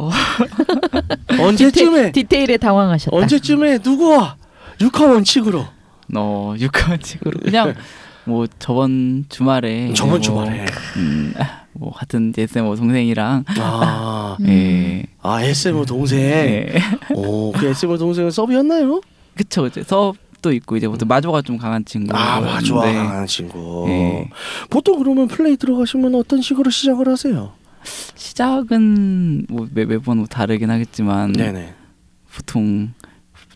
[SPEAKER 2] 어.
[SPEAKER 3] 언제쯤에
[SPEAKER 1] 디테 일에 당황하셨다.
[SPEAKER 3] 언제쯤에 누구와 육하 원칙으로
[SPEAKER 2] 어 육관식으로 그냥 뭐 저번 주말에
[SPEAKER 3] 저번
[SPEAKER 2] 뭐,
[SPEAKER 3] 주말에
[SPEAKER 2] 음, 뭐 같은 SM 뭐 동생이랑
[SPEAKER 3] 아,
[SPEAKER 4] 음.
[SPEAKER 2] 예.
[SPEAKER 3] 아 SM 동생.
[SPEAKER 2] 예.
[SPEAKER 3] 오, 그 SM 동생은 서브였나요?
[SPEAKER 2] 그쵸 이제 수업도 있고 이제 보통 마조가 좀 강한 친구
[SPEAKER 3] 아, 맞아, 강한 친구.
[SPEAKER 2] 예.
[SPEAKER 3] 보통 그러면 플레이 들어가시면 어떤 식으로 시작을 하세요?
[SPEAKER 2] 시작은 뭐 매, 매번 뭐 다르긴 하겠지만
[SPEAKER 3] 네네.
[SPEAKER 2] 보통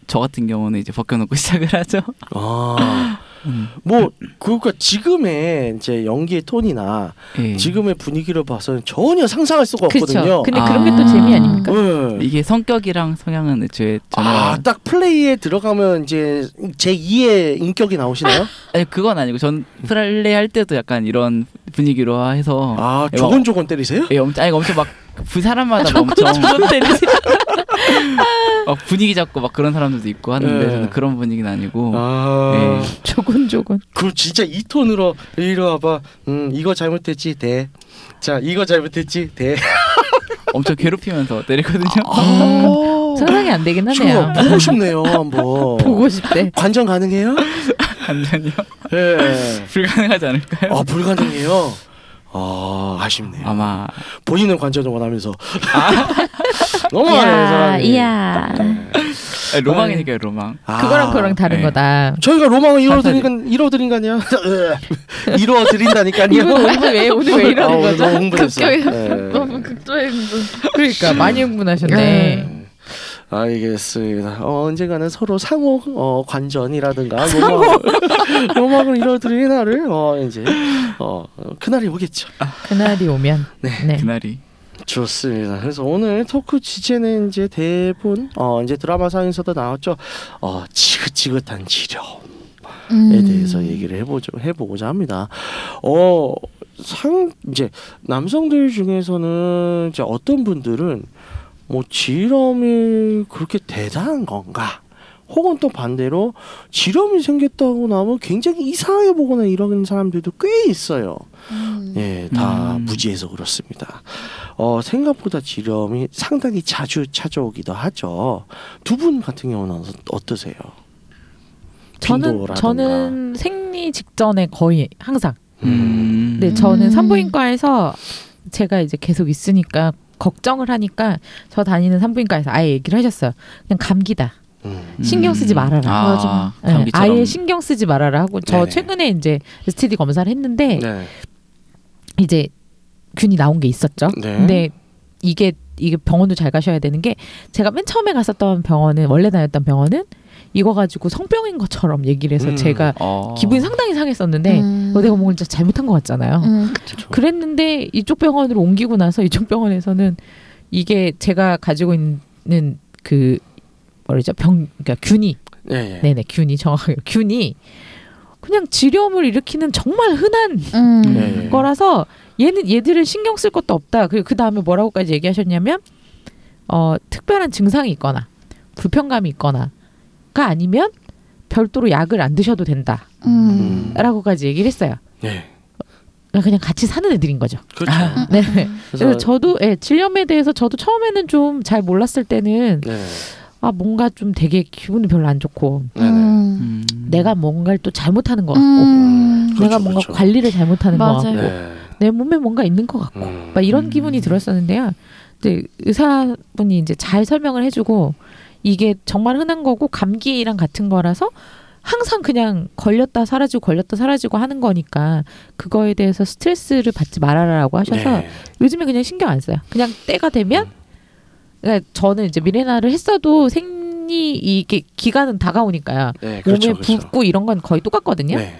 [SPEAKER 2] 저 같은 경우는 이제 벗겨놓고 시작을 하죠.
[SPEAKER 3] 아,
[SPEAKER 2] 음.
[SPEAKER 3] 뭐 그러니까 지금의 이제 연기의 톤이나
[SPEAKER 2] 예.
[SPEAKER 3] 지금의 분위기를 봐서는 전혀 상상할 수가 없거든요.
[SPEAKER 1] 그렇죠. 근데
[SPEAKER 2] 아.
[SPEAKER 1] 그런 게또 재미 아닙니까?
[SPEAKER 3] 네.
[SPEAKER 2] 이게 성격이랑 성향은 애초에 전혀
[SPEAKER 3] 아, 딱 플레이에 들어가면 이제 제 2의 인격이 나오시나요?
[SPEAKER 2] 아니 그건 아니고 전 플레이 할 때도 약간 이런 분위기로 해서
[SPEAKER 3] 아,
[SPEAKER 2] 예,
[SPEAKER 3] 조곤조곤 때리세요?
[SPEAKER 2] 예, 엄청 아니 엄청 막 그 사람마다 막 엄청 막 분위기 잡고 막 그런 사람들도 있고 하는데
[SPEAKER 3] 예.
[SPEAKER 2] 저는 그런 분위기는 아니고
[SPEAKER 3] 아,
[SPEAKER 2] 예.
[SPEAKER 1] 조곤조곤.
[SPEAKER 3] 그럼 진짜 이 톤으로 이리 와봐. 음, 이거 잘못했지, 대. 자, 이거 잘못했지, 대.
[SPEAKER 2] 엄청 괴롭히면서 때리거든요.
[SPEAKER 3] 아,
[SPEAKER 1] 상상이 안 되긴 하네요.
[SPEAKER 3] 보고 싶네요, 한번.
[SPEAKER 1] 보고 싶대.
[SPEAKER 3] 관전 가능해요?
[SPEAKER 2] 완전히요
[SPEAKER 3] 예.
[SPEAKER 2] 불가능하지 않을까요?
[SPEAKER 3] 아, 불가능해요. 아, 아쉽네요.
[SPEAKER 2] 아마
[SPEAKER 3] 본인은 관전을 원하면서. 너무하네,
[SPEAKER 4] 이야,
[SPEAKER 3] 사람이.
[SPEAKER 4] 이야.
[SPEAKER 2] 아니, 로망이니까요 로망.
[SPEAKER 3] 아,
[SPEAKER 1] 그거랑 그거랑 다른
[SPEAKER 2] 네.
[SPEAKER 1] 거다.
[SPEAKER 3] 저희가 로망을 이뤄드린 이뤄드린 거 아니야? 이뤄드린다니까요.
[SPEAKER 1] 이분 오늘 왜 오늘 왜
[SPEAKER 3] 아,
[SPEAKER 1] 이러는
[SPEAKER 3] 오늘
[SPEAKER 1] 거죠?
[SPEAKER 3] 너무 흥분했어요.
[SPEAKER 1] 급격히
[SPEAKER 3] 네.
[SPEAKER 4] 너무 극도의 흥분.
[SPEAKER 1] 그러니까 많이 흥분하셨네.
[SPEAKER 3] 네. 알겠습니다. 어, 언젠가는 서로 상호 어, 관전이라든가 로망, 로망을 이뤄드리는 날을 어, 이제 어, 그날이 오겠죠.
[SPEAKER 1] 그날이 오면. 네.
[SPEAKER 2] 그날이
[SPEAKER 3] 좋습니다. 그래서 오늘 토크 주제는 이제 대본 어, 이제 드라마상에서도 나왔죠. 어, 지긋지긋한 지려움 에
[SPEAKER 4] 음.
[SPEAKER 3] 대해서 얘기를 해보죠 해보고자 합니다. 어, 상 이제 남성들 중에서는 이제 어떤 분들은 뭐 지렴이 그렇게 대단한 건가? 혹은 또 반대로 지렴이 생겼다고 나면 굉장히 이상하게 보거나 이러는 사람들도 꽤 있어요.
[SPEAKER 4] 음.
[SPEAKER 3] 예, 다
[SPEAKER 2] 음.
[SPEAKER 3] 무지해서 그렇습니다. 어, 생각보다 지렴이 상당히 자주 찾아오기도 하죠. 두 분 같은 경우는 어떠- 어떠세요?
[SPEAKER 1] 저는. 저는 생리 직전에 거의 항상.
[SPEAKER 2] 음.
[SPEAKER 1] 네, 저는
[SPEAKER 4] 음.
[SPEAKER 1] 산부인과에서 제가 이제 계속 있으니까 걱정을 하니까 저 다니는 산부인과에서 아예 얘기를 하셨어요. 그냥 감기다.
[SPEAKER 3] 음.
[SPEAKER 1] 신경 쓰지 말아라.
[SPEAKER 2] 아,
[SPEAKER 4] 맞아.
[SPEAKER 1] 네,
[SPEAKER 2] 감기처럼.
[SPEAKER 1] 아예 신경 쓰지 말아라 하고 저
[SPEAKER 3] 네네.
[SPEAKER 1] 최근에 이제 STD 검사를 했는데
[SPEAKER 3] 네.
[SPEAKER 1] 이제 균이 나온 게 있었죠.
[SPEAKER 3] 네.
[SPEAKER 1] 근데 이게 이게 병원도 잘 가셔야 되는 게 제가 맨 처음에 갔었던 병원은 원래 다녔던 병원은 이거 가지고 성병인 것처럼 얘기를 해서
[SPEAKER 3] 음.
[SPEAKER 1] 제가
[SPEAKER 2] 어.
[SPEAKER 1] 기분이 상당히 상했었는데
[SPEAKER 4] 음.
[SPEAKER 1] 어, 내가 뭔가 진짜 잘못한 것 같잖아요.
[SPEAKER 4] 음, 그쵸.
[SPEAKER 1] 그랬는데 이쪽 병원으로 옮기고 나서 이쪽 병원에서는 이게 제가 가지고 있는 그 뭐라죠 병 그러니까 균이
[SPEAKER 3] 네. 네.
[SPEAKER 1] 네네 균이 정확하게 균이 그냥 지렴을 일으키는 정말 흔한
[SPEAKER 4] 음.
[SPEAKER 3] 네.
[SPEAKER 1] 거라서 얘는 얘들은 신경 쓸 것도 없다. 그리고 그 다음에 뭐라고까지 얘기하셨냐면 어 특별한 증상이 있거나 불편감이 있거나 가 아니면 별도로 약을 안 드셔도 된다라고까지
[SPEAKER 4] 음.
[SPEAKER 1] 얘기를 했어요.
[SPEAKER 3] 네.
[SPEAKER 1] 그냥 같이 사는 애들인 거죠.
[SPEAKER 3] 그렇죠.
[SPEAKER 1] 네.
[SPEAKER 4] 음.
[SPEAKER 1] 그래서 저도 예, 질염에 대해서 저도 처음에는 좀 잘 몰랐을 때는
[SPEAKER 3] 네.
[SPEAKER 1] 아 뭔가 좀 되게 기분이 별로 안 좋고
[SPEAKER 3] 네네.
[SPEAKER 4] 음.
[SPEAKER 2] 음.
[SPEAKER 1] 내가 뭔가를 또 잘못하는 것 같고
[SPEAKER 4] 음.
[SPEAKER 1] 내가
[SPEAKER 3] 그렇죠,
[SPEAKER 1] 뭔가
[SPEAKER 3] 그렇죠.
[SPEAKER 1] 관리를 잘못하는 것
[SPEAKER 4] 맞아요.
[SPEAKER 1] 같고
[SPEAKER 3] 네.
[SPEAKER 1] 내 몸에 뭔가 있는 것 같고
[SPEAKER 3] 음.
[SPEAKER 1] 막 이런
[SPEAKER 2] 음.
[SPEAKER 1] 기분이 들었었는데요. 근데 의사분이 이제 잘 설명을 해주고 이게 정말 흔한 거고 감기랑 같은 거라서 항상 그냥 걸렸다 사라지고 걸렸다 사라지고 하는 거니까 그거에 대해서 스트레스를 받지 말아라라고 하셔서
[SPEAKER 3] 네.
[SPEAKER 1] 요즘에 그냥 신경 안 써요. 그냥 때가 되면 그러니까 저는 이제 미레나를 했어도 생리 이게 기간은 다가오니까요.
[SPEAKER 3] 네, 그렇죠,
[SPEAKER 1] 몸에
[SPEAKER 3] 그렇죠.
[SPEAKER 1] 붓고 이런 건 거의 똑같거든요.
[SPEAKER 3] 네.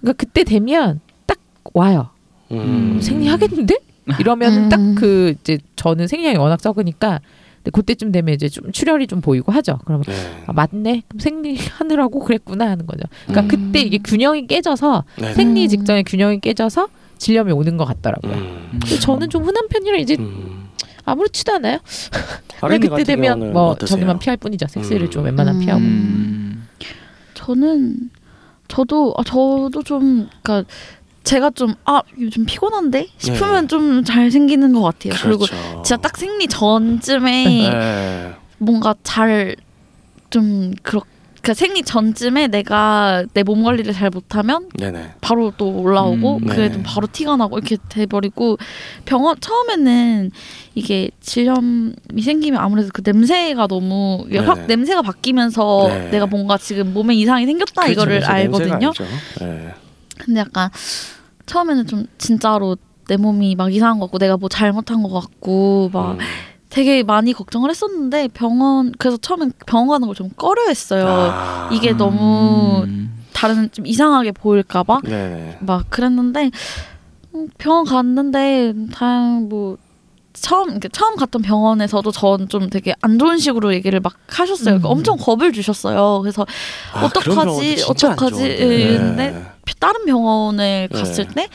[SPEAKER 1] 그러니까 그때 되면 딱 와요.
[SPEAKER 3] 음.
[SPEAKER 1] 생리하겠는데? 이러면은
[SPEAKER 4] 음.
[SPEAKER 1] 딱그 이제 저는 생리량이 워낙 적으니까 근데 그때쯤 되면 이제 좀 출혈이 좀 보이고 하죠. 그러면
[SPEAKER 3] 네.
[SPEAKER 1] 아, 맞네. 그럼 생리하느라고 그랬구나 하는 거죠. 그러니까
[SPEAKER 4] 음.
[SPEAKER 1] 그때 이게 균형이 깨져서
[SPEAKER 3] 네.
[SPEAKER 1] 생리
[SPEAKER 4] 음.
[SPEAKER 1] 직전에 균형이 깨져서 질염이 오는 것 같더라고요.
[SPEAKER 3] 음.
[SPEAKER 1] 근데 저는 좀 흔한 편이라 이제
[SPEAKER 3] 음.
[SPEAKER 1] 아무렇지도 않아요.
[SPEAKER 3] 아린이
[SPEAKER 1] 그때 되면 뭐
[SPEAKER 3] 어떠세요?
[SPEAKER 1] 저기만 피할 뿐이죠. 섹스를
[SPEAKER 3] 음.
[SPEAKER 1] 좀 웬만하면
[SPEAKER 4] 음.
[SPEAKER 1] 피하고.
[SPEAKER 2] 음.
[SPEAKER 4] 저는 저도 아, 저도 좀 그러니까 제가 좀 아 요즘 피곤한데 싶으면
[SPEAKER 3] 네.
[SPEAKER 4] 좀잘 생기는 것 같아요. 그리고
[SPEAKER 3] 그렇죠.
[SPEAKER 4] 진짜 딱 생리 전쯤에
[SPEAKER 3] 네.
[SPEAKER 4] 뭔가 잘 좀 그렇 그 생리 전쯤에 내가 내 몸 관리를 잘 못하면
[SPEAKER 3] 네네.
[SPEAKER 4] 바로 또 올라오고
[SPEAKER 2] 음,
[SPEAKER 4] 그게
[SPEAKER 3] 네.
[SPEAKER 4] 좀 바로 티가 나고 이렇게 돼버리고 병원 처음에는 이게 질염이 생기면 아무래도 그 냄새가 너무
[SPEAKER 3] 네네.
[SPEAKER 4] 확 냄새가 바뀌면서
[SPEAKER 3] 네.
[SPEAKER 4] 내가 뭔가 지금 몸에 이상이 생겼다
[SPEAKER 3] 그렇죠,
[SPEAKER 4] 이거를
[SPEAKER 3] 그렇죠.
[SPEAKER 4] 알거든요. 근데 약간 처음에는 좀 진짜로 내 몸이 막 이상한 것 같고 내가 뭐 잘못한 것 같고 막
[SPEAKER 3] 음.
[SPEAKER 4] 되게 많이 걱정을 했었는데 병원 그래서 처음엔 병원 가는 걸 좀 꺼려했어요.
[SPEAKER 3] 아.
[SPEAKER 4] 이게 너무
[SPEAKER 2] 음.
[SPEAKER 4] 다른 좀 이상하게 보일까봐. 막 그랬는데 음, 병원 갔는데 다양 뭐 처음 처음 갔던 병원에서도 전 좀 되게 안 좋은 식으로 얘기를 막 하셨어요. 그러니까
[SPEAKER 1] 음.
[SPEAKER 4] 엄청 겁을 주셨어요. 그래서
[SPEAKER 3] 아,
[SPEAKER 4] 어떡하지? 어떡하지? 예,
[SPEAKER 3] 네.
[SPEAKER 4] 근데 다른 병원을 갔을
[SPEAKER 3] 네.
[SPEAKER 4] 때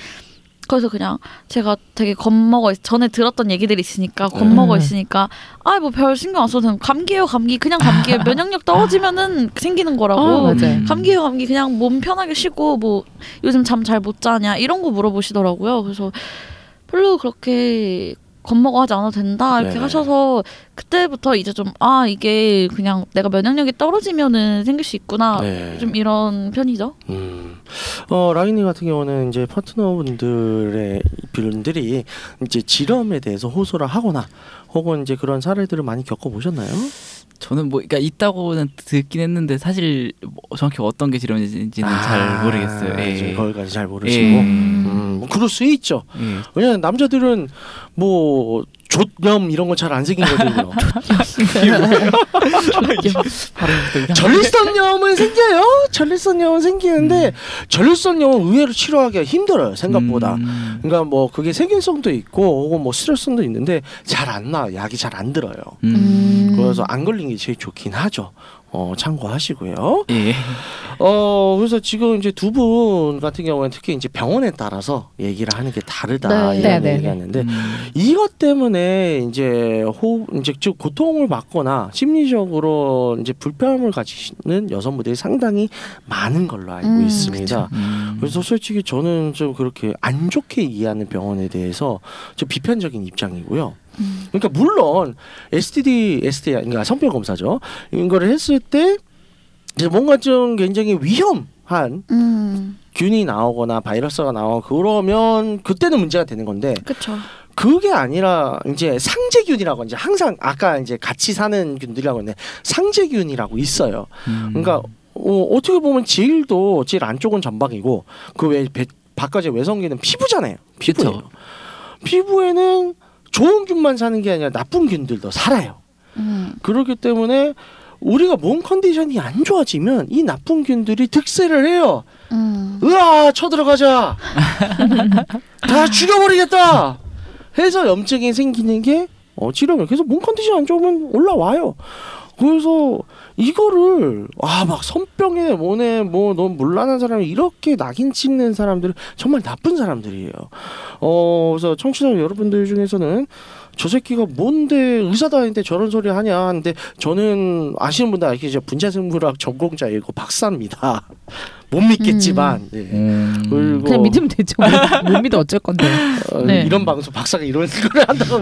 [SPEAKER 4] 그래서 그냥 제가 되게 겁먹어 있- 전에 들었던 얘기들이 있으니까
[SPEAKER 3] 네.
[SPEAKER 4] 겁먹어
[SPEAKER 1] 음.
[SPEAKER 4] 있으니까 아 뭐 별 신경 안 써도 되는 감기예요 감기 그냥 감기예요 면역력 떨어지면은 생기는 거라고
[SPEAKER 1] 어.
[SPEAKER 4] 감기예요 감기 그냥 몸 편하게 쉬고 뭐 요즘 잠 잘 못 자냐 이런 거 물어보시더라고요 그래서 별로 그렇게 겁먹어 하지 않아도 된다 이렇게
[SPEAKER 3] 네네.
[SPEAKER 4] 하셔서 그때부터 이제 좀 아 이게 그냥 내가 면역력이 떨어지면은 생길 수 있구나
[SPEAKER 3] 네.
[SPEAKER 4] 좀 이런 편이죠
[SPEAKER 3] 음. 어, 라인이 같은 경우는 이제 파트너분들의 분들이 이제 질염에 대해서 호소를 하거나 혹은 이제 그런 사례들을 많이 겪어 보셨나요?
[SPEAKER 2] 저는 뭐 그러니까 있다고는 듣긴 했는데 사실 뭐 정확히 어떤 게 질문인지는 잘 모르겠어요. 예.
[SPEAKER 3] 거기까지 잘 모르시고.
[SPEAKER 2] 예.
[SPEAKER 3] 음, 뭐 그럴 수 있죠.
[SPEAKER 2] 예.
[SPEAKER 3] 왜냐면 남자들은 뭐 좆염 이런 건 잘 안 생기거든요.
[SPEAKER 2] 발음부터
[SPEAKER 3] 전립선염은 생겨요. 전립선염은 생기는데 전립선염은 의외로 치료하기가 힘들어요. 생각보다.
[SPEAKER 2] 음.
[SPEAKER 3] 그러니까 뭐 그게 세균성도 있고 혹은 뭐 스트레스성도 있는데 잘 안 나. 약이 잘 안 들어요.
[SPEAKER 2] 음.
[SPEAKER 3] 그래서 안 걸린 게 제일 좋긴 하죠. 어, 참고하시고요.
[SPEAKER 2] 예.
[SPEAKER 3] 어, 그래서 지금 이제 두 분 같은 경우는 특히 이제 병원에 따라서 얘기를 하는 게 다르다
[SPEAKER 4] 네.
[SPEAKER 3] 이런
[SPEAKER 1] 네, 네,
[SPEAKER 3] 얘기가
[SPEAKER 1] 네.
[SPEAKER 3] 있는데
[SPEAKER 2] 음.
[SPEAKER 3] 이것 때문에 이제 호 이제 즉 고통을 받거나 심리적으로 이제 불편함을 가지시는 여성분들이 상당히 많은 걸로 알고
[SPEAKER 4] 음,
[SPEAKER 3] 있습니다.
[SPEAKER 2] 음.
[SPEAKER 3] 그래서 솔직히 저는 좀 그렇게 안 좋게 이해하는 병원에 대해서 좀 비판적인 입장이고요.
[SPEAKER 4] 음.
[SPEAKER 3] 그러니까 물론 STD, STI, 그러니까 성병 검사죠. 이거를 했을 때 이제 뭔가 좀 굉장히 위험한
[SPEAKER 4] 음.
[SPEAKER 3] 균이 나오거나 바이러스가 나오고 그러면 그때는 문제가 되는 건데
[SPEAKER 4] 그쵸
[SPEAKER 3] 그게 아니라 이제 상제균이라고 이제 항상 아까 이제 같이 사는 균들이라고 했는데 상제균이라고 있어요.
[SPEAKER 2] 음.
[SPEAKER 3] 그러니까 어, 어떻게 보면 제일도 제일 안쪽은 전방이고 그 외 바깥의 외성균은 피부잖아요. 피부예요. 피부에는 좋은 균만 사는 게 아니라 나쁜 균들도 살아요.
[SPEAKER 4] 음.
[SPEAKER 3] 그렇기 때문에 우리가 몸 컨디션이 안 좋아지면 이 나쁜 균들이 득세를 해요.
[SPEAKER 4] 음.
[SPEAKER 3] 으아 쳐들어가자. 다 죽여버리겠다. 해서 염증이 생기는 게 어, 질염이에요. 그래서 몸 컨디션 안 좋으면 올라와요. 그래서 이거를 아막 손병에 뭐네 뭐 너무 물란한 사람이 이렇게 낙인 찍는 사람들은 정말 나쁜 사람들이에요. 어 그래서 청취자 여러분들 중에서는 저 새끼가 뭔데 의사도 아닌데 저런 소리 하냐 하는데 저는 아시는 분들 알겠죠 분자생물학 전공자이고 박사입니다. 못 믿겠지만 예.
[SPEAKER 2] 음.
[SPEAKER 3] 그리고
[SPEAKER 1] 그냥 믿으면 되죠. 못, 못 믿어 어쩔 건데.
[SPEAKER 3] 어,
[SPEAKER 1] 네.
[SPEAKER 3] 이런 방송 박사가 이런 걸 한다고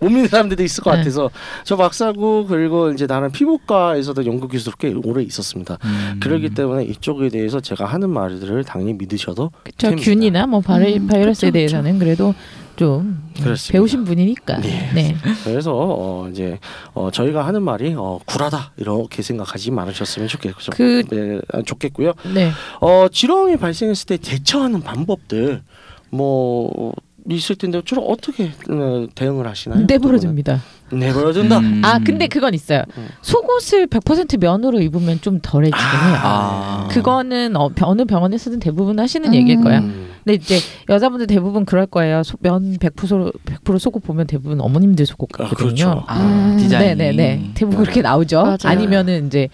[SPEAKER 3] 못 믿는 사람들도 있을 것
[SPEAKER 1] 네.
[SPEAKER 3] 같아서 저 박사고 그리고 이제 나는 피부과에서도 연구 교수로 꽤 오래 있었습니다.
[SPEAKER 2] 음.
[SPEAKER 3] 그렇기 때문에 이쪽에 대해서 제가 하는 말들을 당연히 믿으셔도
[SPEAKER 1] 저
[SPEAKER 3] 됩니다.
[SPEAKER 1] 균이나 뭐 바이,
[SPEAKER 4] 음,
[SPEAKER 1] 바이러스에
[SPEAKER 4] 그쵸,
[SPEAKER 1] 대해서는 그래도 좀
[SPEAKER 3] 그렇습니다.
[SPEAKER 1] 배우신 분이니까.
[SPEAKER 3] 네.
[SPEAKER 1] 네.
[SPEAKER 3] 그래서 어 이제 어 저희가 하는 말이 어 구라다 이렇게 생각하지 말으셨으면 좋겠고
[SPEAKER 1] 그-
[SPEAKER 3] 네, 아, 좋겠고요.
[SPEAKER 1] 네.
[SPEAKER 3] 어 질환이 발생했을 때 대처하는 방법들 뭐 있을 텐데 주로 어떻게 어, 대응을 하시나요?
[SPEAKER 1] 내버려줍니다.
[SPEAKER 3] 내버려둔다.
[SPEAKER 2] 음.
[SPEAKER 1] 아 근데 그건 있어요.
[SPEAKER 3] 음.
[SPEAKER 1] 속옷을 100% 면으로 입으면 좀 덜해지긴 해요.
[SPEAKER 2] 아.
[SPEAKER 1] 그거는 어, 어느 병원에서든 대부분 하시는
[SPEAKER 4] 음.
[SPEAKER 1] 얘기일 거야.
[SPEAKER 3] 음.
[SPEAKER 1] 근데 이제 여자분들 대부분 그럴 거예요. 소, 면 100% 100% 속옷 보면 대부분 어머님들 속옷
[SPEAKER 3] 아,
[SPEAKER 1] 같거든요.
[SPEAKER 3] 그렇죠.
[SPEAKER 2] 아,
[SPEAKER 4] 음.
[SPEAKER 2] 디자인이.
[SPEAKER 1] 네네네. 대부분 그렇게 나오죠.
[SPEAKER 4] 맞아요.
[SPEAKER 1] 아니면은 이제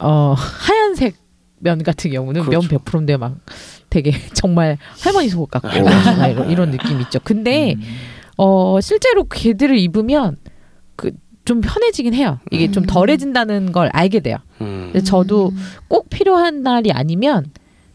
[SPEAKER 1] 어 하얀색 면 같은 경우는
[SPEAKER 3] 그렇죠.
[SPEAKER 1] 면 100%인데 막 되게 정말 할머니 속옷 같고
[SPEAKER 3] 네.
[SPEAKER 1] 막 이런, 이런 느낌 있죠. 근데
[SPEAKER 2] 음.
[SPEAKER 1] 어 실제로 걔들을 입으면 그 좀 편해지긴 해요. 이게 좀
[SPEAKER 4] 음.
[SPEAKER 1] 덜해진다는 걸 알게 돼요.
[SPEAKER 3] 음.
[SPEAKER 1] 근데 저도 꼭 필요한 날이 아니면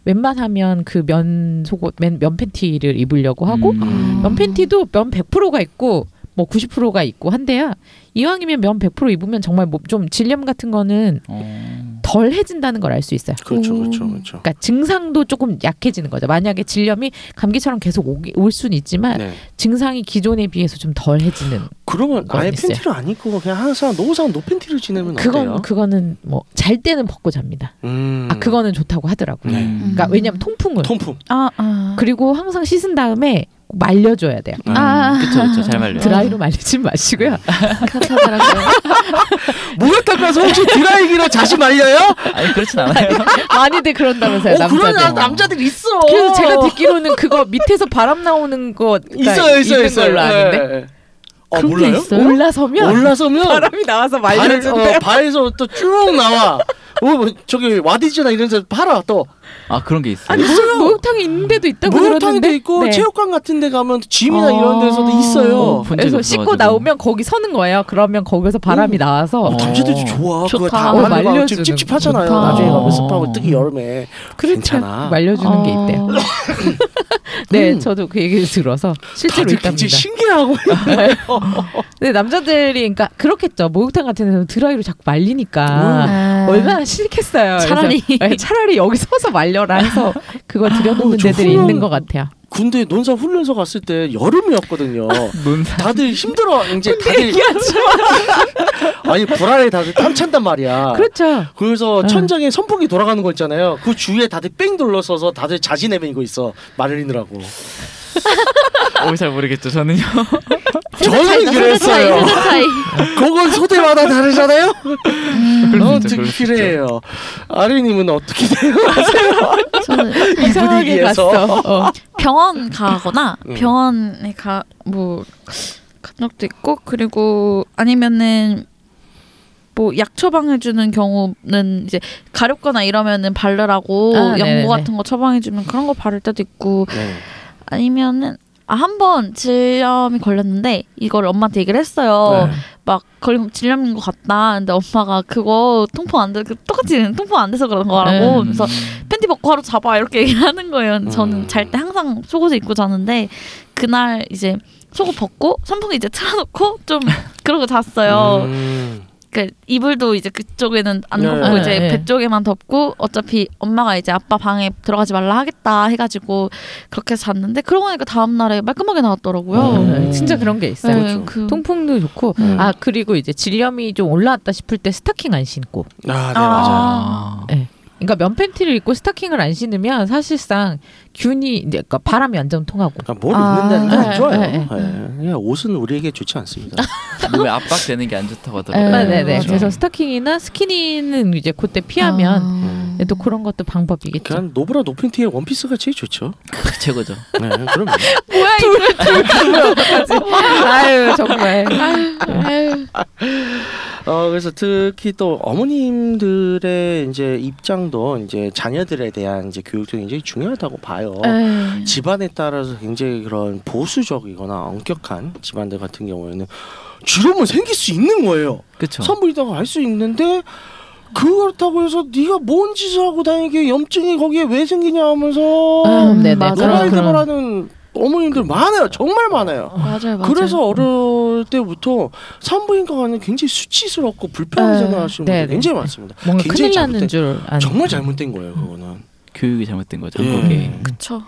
[SPEAKER 1] 웬만하면 그 면 속옷 면, 면 팬티를 입으려고 하고
[SPEAKER 2] 음.
[SPEAKER 1] 면 팬티도 면 100%가 있고 뭐 90%가 있고 한데요. 이왕이면 면 100% 입으면 정말 뭐 좀 질염 같은 거는
[SPEAKER 2] 어.
[SPEAKER 1] 덜 해진다는 걸 알 수 있어요.
[SPEAKER 3] 그렇죠,
[SPEAKER 4] 음.
[SPEAKER 3] 그렇죠, 그렇죠.
[SPEAKER 1] 그러니까 증상도 조금 약해지는 거죠. 만약에 질염이 감기처럼 계속 오기, 올 수는 있지만
[SPEAKER 3] 네.
[SPEAKER 1] 증상이 기존에 비해서 좀 덜해지는.
[SPEAKER 3] 그러면 아예
[SPEAKER 1] 있어요.
[SPEAKER 3] 팬티를 안 입고 그냥 항상 노상 노팬티를 지내면
[SPEAKER 1] 그건
[SPEAKER 3] 어때요?
[SPEAKER 1] 그거는 뭐 잘 때는 벗고 잡니다.
[SPEAKER 3] 음.
[SPEAKER 1] 아 그거는 좋다고 하더라고요.
[SPEAKER 3] 네.
[SPEAKER 1] 그러니까 왜냐면 통풍을
[SPEAKER 3] 통풍.
[SPEAKER 4] 아, 아.
[SPEAKER 1] 그리고 항상 씻은 다음에 꼭 말려줘야 돼요.
[SPEAKER 4] 아.
[SPEAKER 2] 그쵸 그쵸 잘 말려.
[SPEAKER 1] 드라이로 말리지 마시고요.
[SPEAKER 4] 그렇다더라고요.
[SPEAKER 3] 목욕탕 가서 혹시 드라이기로 자신 말려요?
[SPEAKER 2] 아니 그렇진 않아요.
[SPEAKER 1] 많이들 그런다면서요
[SPEAKER 3] 어, 그런
[SPEAKER 1] 남자들.
[SPEAKER 3] 남자들 있어.
[SPEAKER 1] 그래서 제가 듣기로는 그거 밑에서 바람 나오는 거
[SPEAKER 3] 있어요, 있어요,
[SPEAKER 1] 있는
[SPEAKER 3] 있어요.
[SPEAKER 1] 걸로 아는데
[SPEAKER 3] 네. 아,
[SPEAKER 1] 그런
[SPEAKER 3] 몰라요?
[SPEAKER 1] 있어요? 올라서면
[SPEAKER 3] 올라서면
[SPEAKER 1] 바람이 나와서.
[SPEAKER 3] 어, 발에서 또 쭉 나와. 어, 뭐 저기 와디즈나 이런 데서 팔아 또.
[SPEAKER 2] 아 그런 게 있어요.
[SPEAKER 1] 아니 목- 목욕탕에 있는 데도 있다고
[SPEAKER 3] 목욕탕도
[SPEAKER 1] 들었는데
[SPEAKER 3] 있고
[SPEAKER 1] 네.
[SPEAKER 3] 체육관 같은 데 가면 짐이나
[SPEAKER 1] 어.
[SPEAKER 3] 이런 데서도 있어요.
[SPEAKER 2] 어, 본 적이
[SPEAKER 1] 그래서 씻고
[SPEAKER 2] 없어가지고.
[SPEAKER 1] 나오면 거기 서는 거예요. 그러면 거기서 바람이 나와서
[SPEAKER 3] 어,
[SPEAKER 2] 어.
[SPEAKER 3] 남자들도 좋아. 그거
[SPEAKER 4] 좋다.
[SPEAKER 3] 다
[SPEAKER 4] 어,
[SPEAKER 1] 말려주는
[SPEAKER 3] 찝찝하잖아요.
[SPEAKER 1] 좋다.
[SPEAKER 3] 나중에 가면
[SPEAKER 2] 어.
[SPEAKER 3] 습하고 특히 여름에
[SPEAKER 1] 그렇죠.
[SPEAKER 3] 괜찮아.
[SPEAKER 1] 말려주는 게
[SPEAKER 4] 어.
[SPEAKER 1] 있대요. 네,
[SPEAKER 3] 음.
[SPEAKER 1] 저도 그 얘기를 들어서 실제로
[SPEAKER 3] 다들
[SPEAKER 1] 있답니다.
[SPEAKER 3] 신기하고
[SPEAKER 1] 근데 남자들이 그러니까 그렇겠죠. 목욕탕 같은 데서 드라이로 자꾸 말리니까
[SPEAKER 4] 아.
[SPEAKER 1] 얼마나 싫겠어요. 그래서
[SPEAKER 4] 차라리.
[SPEAKER 1] 네, 차라리 여기 서서 말 려라 해서 그걸 들여놓는
[SPEAKER 3] 어, 저
[SPEAKER 1] 데들이
[SPEAKER 3] 훈련-
[SPEAKER 1] 있는 것 같아요.
[SPEAKER 3] 군대 논사 훈련소 갔을 때 여름이었거든요.
[SPEAKER 2] 논사.
[SPEAKER 3] 다들 힘들어 이제 다들 아니 불안해 다들 땀 찬단 말이야.
[SPEAKER 1] 그렇죠.
[SPEAKER 3] 그래서
[SPEAKER 1] 응.
[SPEAKER 3] 천장에 선풍기 돌아가는 거 있잖아요. 그 주위에 다들 뺑 둘러서서 다들 자지 내밀고 있어 말리느라고.
[SPEAKER 2] 어, 잘 모르겠죠 저는요.
[SPEAKER 3] 저는 그랬어요.
[SPEAKER 4] 세대 차이.
[SPEAKER 3] 그건 소대마다 다르잖아요.
[SPEAKER 2] 수
[SPEAKER 3] 어. 특별해요. 아리님은 어떻게 돼요?
[SPEAKER 4] 저는
[SPEAKER 3] 이
[SPEAKER 1] 이상하게. 갔어. 어.
[SPEAKER 4] 병원 가거나
[SPEAKER 3] 음.
[SPEAKER 4] 병원에 가뭐 간 적도 있고 그리고 아니면은 뭐약 처방해 주는 경우는 이제 가렵거나 이러면은 바르라고
[SPEAKER 1] 아, 네네네.
[SPEAKER 4] 연고 같은 거 처방해 주면 그런 거 바를 때도 있고
[SPEAKER 3] 네.
[SPEAKER 4] 아니면은 아 한 번 질염이 걸렸는데 이걸 엄마한테 얘기를 했어요.
[SPEAKER 3] 네.
[SPEAKER 4] 막 걸리면 질염인 것 같다. 근데 엄마가 그거 통풍 안 돼. 그 똑같이 통풍 안 돼서 그런 거라고.
[SPEAKER 1] 음.
[SPEAKER 4] 그래서 팬티 벗고 하루 잡아 이렇게 얘기를 하는 거예요. 근데 저는
[SPEAKER 3] 음.
[SPEAKER 4] 잘때 항상 속옷을 입고 자는데 그날 이제 속옷 벗고 선풍기 이제 틀어놓고 좀 그러고 잤어요.
[SPEAKER 3] 음.
[SPEAKER 4] 그 이불도 이제 그쪽에는 안
[SPEAKER 3] 네.
[SPEAKER 4] 덮고
[SPEAKER 1] 네,
[SPEAKER 4] 이제
[SPEAKER 1] 네.
[SPEAKER 4] 배 쪽에만 덮고 어차피 엄마가 이제 아빠 방에 들어가지 말라 하겠다 해가지고 그렇게 잤는데 그러고 나니까 다음 날에 말끔하게 나왔더라고요.
[SPEAKER 3] 음.
[SPEAKER 1] 진짜 그런 게 있어요.
[SPEAKER 4] 네,
[SPEAKER 3] 그렇죠.
[SPEAKER 4] 그
[SPEAKER 1] 통풍도 좋고
[SPEAKER 3] 음.
[SPEAKER 1] 아 그리고 이제 질염이 좀 올라왔다 싶을 때 스타킹 안 신고
[SPEAKER 3] 아, 네
[SPEAKER 4] 아.
[SPEAKER 3] 맞아요.
[SPEAKER 2] 아.
[SPEAKER 1] 그러니까 면 팬티를 입고 스타킹을 안 신으면 사실상 균이 이제 그러니까 바람이 완전 통하고
[SPEAKER 3] 아, 뭘
[SPEAKER 4] 아,
[SPEAKER 3] 입는다는 게안
[SPEAKER 1] 네,
[SPEAKER 3] 좋아요.
[SPEAKER 1] 네,
[SPEAKER 3] 네, 그냥 옷은 우리에게 좋지 않습니다.
[SPEAKER 2] 몸에 압박되는 게 안 좋다고
[SPEAKER 1] 네,
[SPEAKER 2] 하더라고요.
[SPEAKER 1] 네, 네.
[SPEAKER 3] 맞아.
[SPEAKER 1] 그래서 스타킹이나 스키니는 이제 그때 피하면
[SPEAKER 4] 아.
[SPEAKER 1] 또 그런 것도 방법이겠죠.
[SPEAKER 3] 그냥 노브라 노팬티에 원피스가 제일 좋죠.
[SPEAKER 2] 그 최고죠.
[SPEAKER 3] 네, 그럼
[SPEAKER 4] 뭐야 이거
[SPEAKER 1] 아유 정말.
[SPEAKER 4] 아유.
[SPEAKER 3] 어 그래서 특히 또 어머님들의 이제 입장도 이제 자녀들에 대한 이제 교육도 굉장히 중요하다고 봐요.
[SPEAKER 4] 네.
[SPEAKER 3] 집안에 따라서 굉장히 그런 보수적이거나 엄격한 집안들 같은 경우에는 주름은 생길 수 있는 거예요.
[SPEAKER 2] 그쵸.
[SPEAKER 3] 산부인과가 알수 있는데 그렇다고 해서 네가 뭔 짓을 하고 다니게 염증이 거기에 왜 생기냐 하면서
[SPEAKER 1] 음, 그런-
[SPEAKER 3] 하는 어머님들 많아요. 정말 많아요.
[SPEAKER 4] 맞아요, 맞아요.
[SPEAKER 3] 그래서 어릴 때부터 산부인과 가는 굉장히 수치스럽고 불편하게
[SPEAKER 1] 네.
[SPEAKER 3] 생각하시는 분들
[SPEAKER 1] 네네.
[SPEAKER 3] 굉장히 많습니다.
[SPEAKER 1] 뭔가
[SPEAKER 3] 굉장히
[SPEAKER 1] 큰일
[SPEAKER 3] 잘못된-
[SPEAKER 1] 줄 아는.
[SPEAKER 3] 정말 잘못된 거예요, 그거는.
[SPEAKER 2] 교육이 잘못된 거죠.
[SPEAKER 3] 예.
[SPEAKER 2] 한국에.
[SPEAKER 4] 그쵸.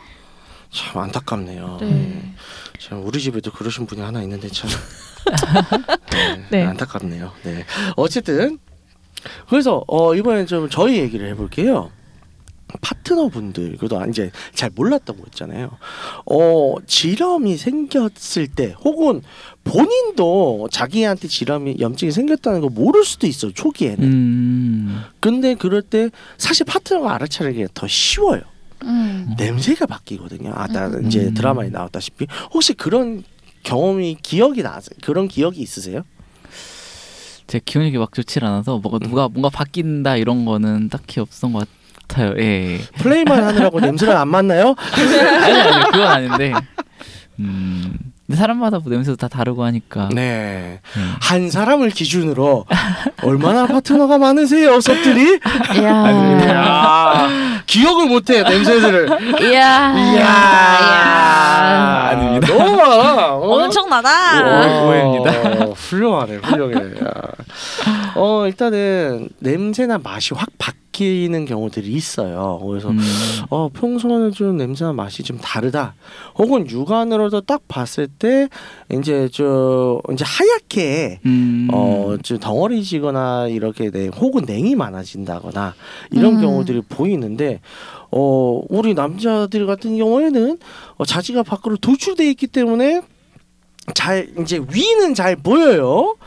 [SPEAKER 3] 참 안타깝네요.
[SPEAKER 4] 네.
[SPEAKER 3] 참 우리 집에도 그러신 분이 하나 있는데 참 네,
[SPEAKER 1] 네.
[SPEAKER 3] 안타깝네요. 네. 어쨌든 그래서 어 이번에 좀 저희 얘기를 해볼게요. 파트너분들 그래도 이제 잘 몰랐다고 했잖아요. 어 질염이 생겼을 때 혹은 본인도 자기한테 질염이 염증이 생겼다는 걸 모를 수도 있어요 초기에는.
[SPEAKER 2] 음.
[SPEAKER 3] 근데 그럴 때 사실 파트너가 알아차리기가 더 쉬워요.
[SPEAKER 4] 음.
[SPEAKER 3] 냄새가 바뀌거든요. 아까
[SPEAKER 4] 음.
[SPEAKER 3] 이제
[SPEAKER 2] 음.
[SPEAKER 3] 드라마에 나왔다시피 혹시 그런 경험이 기억이 나세요? 그런 기억이 있으세요?
[SPEAKER 2] 제 기억력이 막 좋지 않아서 뭐가 누가 뭔가 바뀐다 이런 거는 딱히 없었던 것 같아요. 예.
[SPEAKER 3] 플레이만 하느라고 냄새를 안 맡나요?
[SPEAKER 2] 아니 아니 그건 아닌데. 음. 근데 사람마다 뭐 냄새도 다 다르고 하니까.
[SPEAKER 3] 네.
[SPEAKER 2] 음.
[SPEAKER 3] 한 사람을 기준으로 얼마나 파트너가 많으세요, 섭들이?
[SPEAKER 1] 이야.
[SPEAKER 3] 야, 기억을 못해 냄새들을.
[SPEAKER 1] 이야.
[SPEAKER 3] 이야,
[SPEAKER 2] 아닙니다.
[SPEAKER 3] 너무 많아. 어?
[SPEAKER 4] 엄청나다.
[SPEAKER 2] 오- 오해입니다.
[SPEAKER 3] 어, 훌륭하네, 훌륭해. 야. 어 일단은 냄새나 맛이 확 바뀌 는 경우들이 있어요. 그래서
[SPEAKER 2] 음.
[SPEAKER 3] 어 평소와는 좀 냄새나 맛이 좀 다르다. 혹은 육안으로도 딱 봤을 때 이제 저 이제 하얗게
[SPEAKER 2] 음.
[SPEAKER 3] 어좀 덩어리지거나 이렇게 돼 혹은 냉이 많아진다거나 이런
[SPEAKER 4] 음.
[SPEAKER 3] 경우들이 보이는데 어 우리 남자들 같은 경우에는 어, 자지가 밖으로 도출돼 있기 때문에 잘 이제 위는 잘 보여요.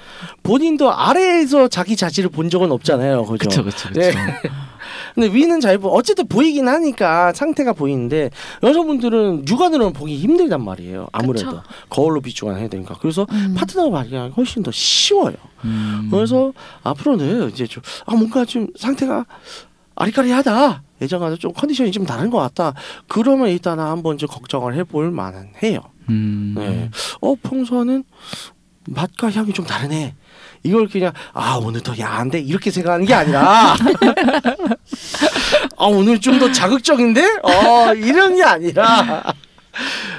[SPEAKER 3] 본인도 아래에서 자기 자지를 본 적은 없잖아요. 그죠?
[SPEAKER 2] 그쵸 그쵸 그쵸.
[SPEAKER 3] 네. 근데 위는 잘 보. 어쨌든 보이긴 하니까 상태가 보이는데 여성분들은 육안으로는 보기 힘들단 말이에요. 아무래도
[SPEAKER 4] 그쵸.
[SPEAKER 3] 거울로 비추거나 해야 되니까. 그래서
[SPEAKER 4] 음.
[SPEAKER 3] 파트너가 발견하기 훨씬 더 쉬워요.
[SPEAKER 2] 음.
[SPEAKER 3] 그래서 앞으로는 이제 좀 아 뭔가 좀 상태가 아리까리하다. 예전과는 좀 컨디션이 좀 다른 것 같다. 그러면 일단 한번 좀 걱정을 해볼 만은 해요.
[SPEAKER 2] 음.
[SPEAKER 3] 네. 어 평소와는 맛과 향이 좀 다르네. 이걸 그냥 아 오늘 더 야한데 이렇게 생각하는 게 아니라 아 오늘 좀 더 자극적인데 어 이런 게 아니라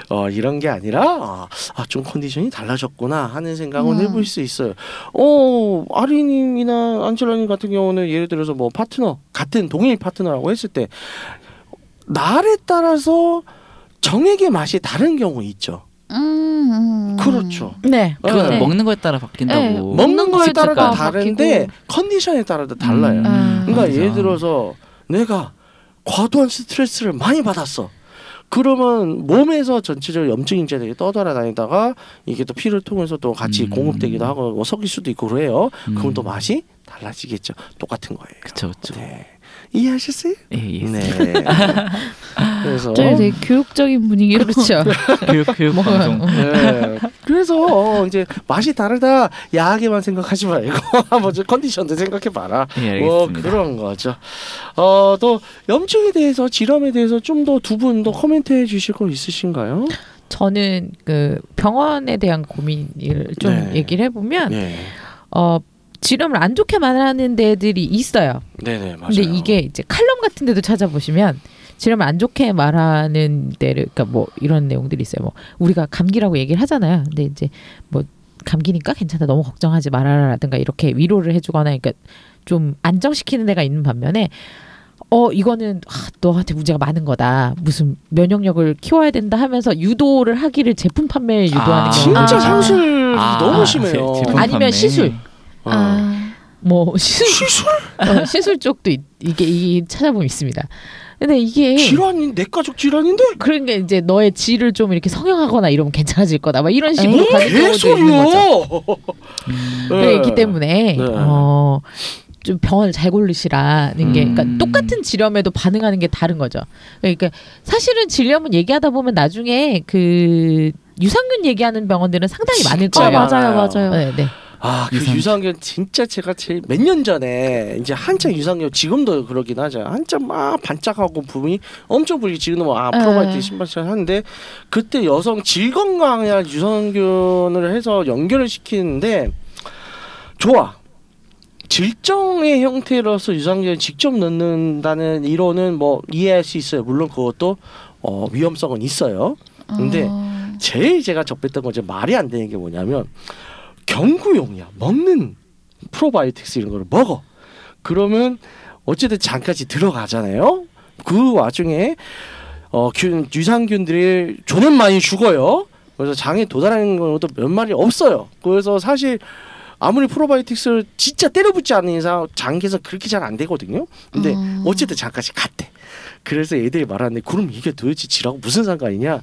[SPEAKER 3] 어 이런 게 아니라 아좀 컨디션이 달라졌구나 하는 생각은
[SPEAKER 4] 음.
[SPEAKER 3] 해볼 수 있어요. 어 아리님이나 안젤라님 같은 경우는 예를 들어서 뭐 파트너 같은 동일 파트너라고 했을 때 날에 따라서 정액의 맛이 다른 경우 있죠.
[SPEAKER 4] 음, 음.
[SPEAKER 3] 그렇죠.
[SPEAKER 1] 네.
[SPEAKER 2] 그건
[SPEAKER 3] 네.
[SPEAKER 2] 먹는 거에 따라 바뀐다고.
[SPEAKER 4] 네.
[SPEAKER 3] 먹는 거에 따라 다
[SPEAKER 1] 습관
[SPEAKER 3] 다른데 컨디션에 따라도 달라요.
[SPEAKER 2] 음.
[SPEAKER 4] 음.
[SPEAKER 3] 그러니까
[SPEAKER 2] 맞아.
[SPEAKER 3] 예를 들어서 내가 과도한 스트레스를 많이 받았어. 그러면 몸에서 전체적으로 염증 인자들이 떠돌아다니다가 이게 또 피를 통해서 또 같이
[SPEAKER 2] 음.
[SPEAKER 3] 공급되기도 하고 뭐 섞일 수도 있고 그래요. 그럼
[SPEAKER 2] 음.
[SPEAKER 3] 또 맛이 달라지겠죠. 똑같은 거예요.
[SPEAKER 2] 그쵸 그쵸.
[SPEAKER 3] 네. 이해하셨어요?
[SPEAKER 2] 예, 예.
[SPEAKER 3] 네. 그래서
[SPEAKER 4] 갑자기 되게 교육적인 분위기로
[SPEAKER 1] 그렇죠.
[SPEAKER 2] 교육 교육
[SPEAKER 1] 뭐,
[SPEAKER 2] 방송.
[SPEAKER 3] 네. 그래서 어, 이제 맛이 다르다 야하게만 생각하지 말고 한번 좀 컨디션도 생각해 봐라.
[SPEAKER 2] 예,
[SPEAKER 3] 뭐. 그런 거죠. 어, 또 염증에 대해서 질염에 대해서 좀 더 두 분 더 코멘트해 주실 거 있으신가요?
[SPEAKER 1] 저는 그 병원에 대한 고민을 좀
[SPEAKER 3] 네.
[SPEAKER 1] 얘기를 해보면
[SPEAKER 3] 네.
[SPEAKER 1] 어 질염을 안 좋게 말하는 데들이 있어요.
[SPEAKER 3] 네네 맞아요.
[SPEAKER 1] 근데 이게 이제 칼럼 같은 데도 찾아보시면 질염을 안 좋게 말하는 데를 그러니까 뭐 이런 내용들이 있어요. 뭐 우리가 감기라고 얘기를 하잖아요. 근데 이제 뭐 감기니까 괜찮다. 너무 걱정하지 말아라라든가 이렇게 위로를 해주거나 그러니까 좀 안정시키는 데가 있는 반면에 어 이거는 아, 너한테 문제가 많은 거다. 무슨 면역력을 키워야 된다 하면서 유도를 하기를 제품 판매에 유도하는
[SPEAKER 2] 아,
[SPEAKER 1] 경우가
[SPEAKER 3] 진짜
[SPEAKER 4] 아.
[SPEAKER 3] 상술
[SPEAKER 2] 아,
[SPEAKER 3] 너무
[SPEAKER 2] 제-
[SPEAKER 3] 심해요.
[SPEAKER 2] 제품
[SPEAKER 1] 아니면
[SPEAKER 2] 판매.
[SPEAKER 1] 시술.
[SPEAKER 3] 어.
[SPEAKER 4] 아,
[SPEAKER 1] 뭐 시술
[SPEAKER 3] 시술?
[SPEAKER 1] 어, 시술 쪽도 있, 이게 이 찾아보면 있습니다. 근데 이게
[SPEAKER 3] 질환인 내 가족 질환인데
[SPEAKER 1] 그러니까 이제 너의 질을 좀 이렇게 성형하거나 이러면 괜찮아질 거다. 막 이런 식으로? 가는 경우도 있는 거죠.
[SPEAKER 2] 음.
[SPEAKER 1] 네, 있기 때문에
[SPEAKER 3] 네.
[SPEAKER 1] 어, 좀 병원을 잘 고르시라는 게 그러니까
[SPEAKER 2] 음.
[SPEAKER 1] 똑같은 질염에도 반응하는 게 다른 거죠. 그러니까 사실은 질염은 얘기하다 보면 나중에 그 유산균 얘기하는 병원들은 상당히 많을 거예요.
[SPEAKER 4] 맞아요,
[SPEAKER 3] 많아요.
[SPEAKER 4] 맞아요.
[SPEAKER 1] 네, 네.
[SPEAKER 3] 아, 그
[SPEAKER 2] 유산균.
[SPEAKER 3] 유산균 진짜 제가 제일 몇 년 전에 이제 한창 유산균 지금도 그러긴 하죠. 한참 막 반짝하고 부분이 엄청 보이고 지금도 뭐 아, 프로바이오틱
[SPEAKER 4] 에.
[SPEAKER 3] 신발처럼 하는데 그때 여성 질 건강에 유산균을 해서 연결을 시키는데 좋아. 질정의 형태로서 유산균을 직접 넣는다는 이론은 뭐 이해할 수 있어요. 물론 그것도 어, 위험성은 있어요. 근데
[SPEAKER 4] 어.
[SPEAKER 3] 제일 제가 접했던 건 이제 말이 안 되는 게 뭐냐면 경구용이야. 먹는 프로바이오틱스 이런 거를 먹어. 그러면 어쨌든 장까지 들어가잖아요. 그 와중에 어 균, 유산균들이 존엔 많이 죽어요. 그래서 장에 도달하는 경우도 몇 마리 없어요. 그래서 사실 아무리 프로바이오틱스를 진짜 때려붙지 않는 이상 장에서 그렇게 잘 안 되거든요 근데
[SPEAKER 4] 어.
[SPEAKER 3] 어쨌든 장까지 갔대. 그래서 애들이 말하는데 그럼 이게 도대체 지라고 무슨 상관이냐?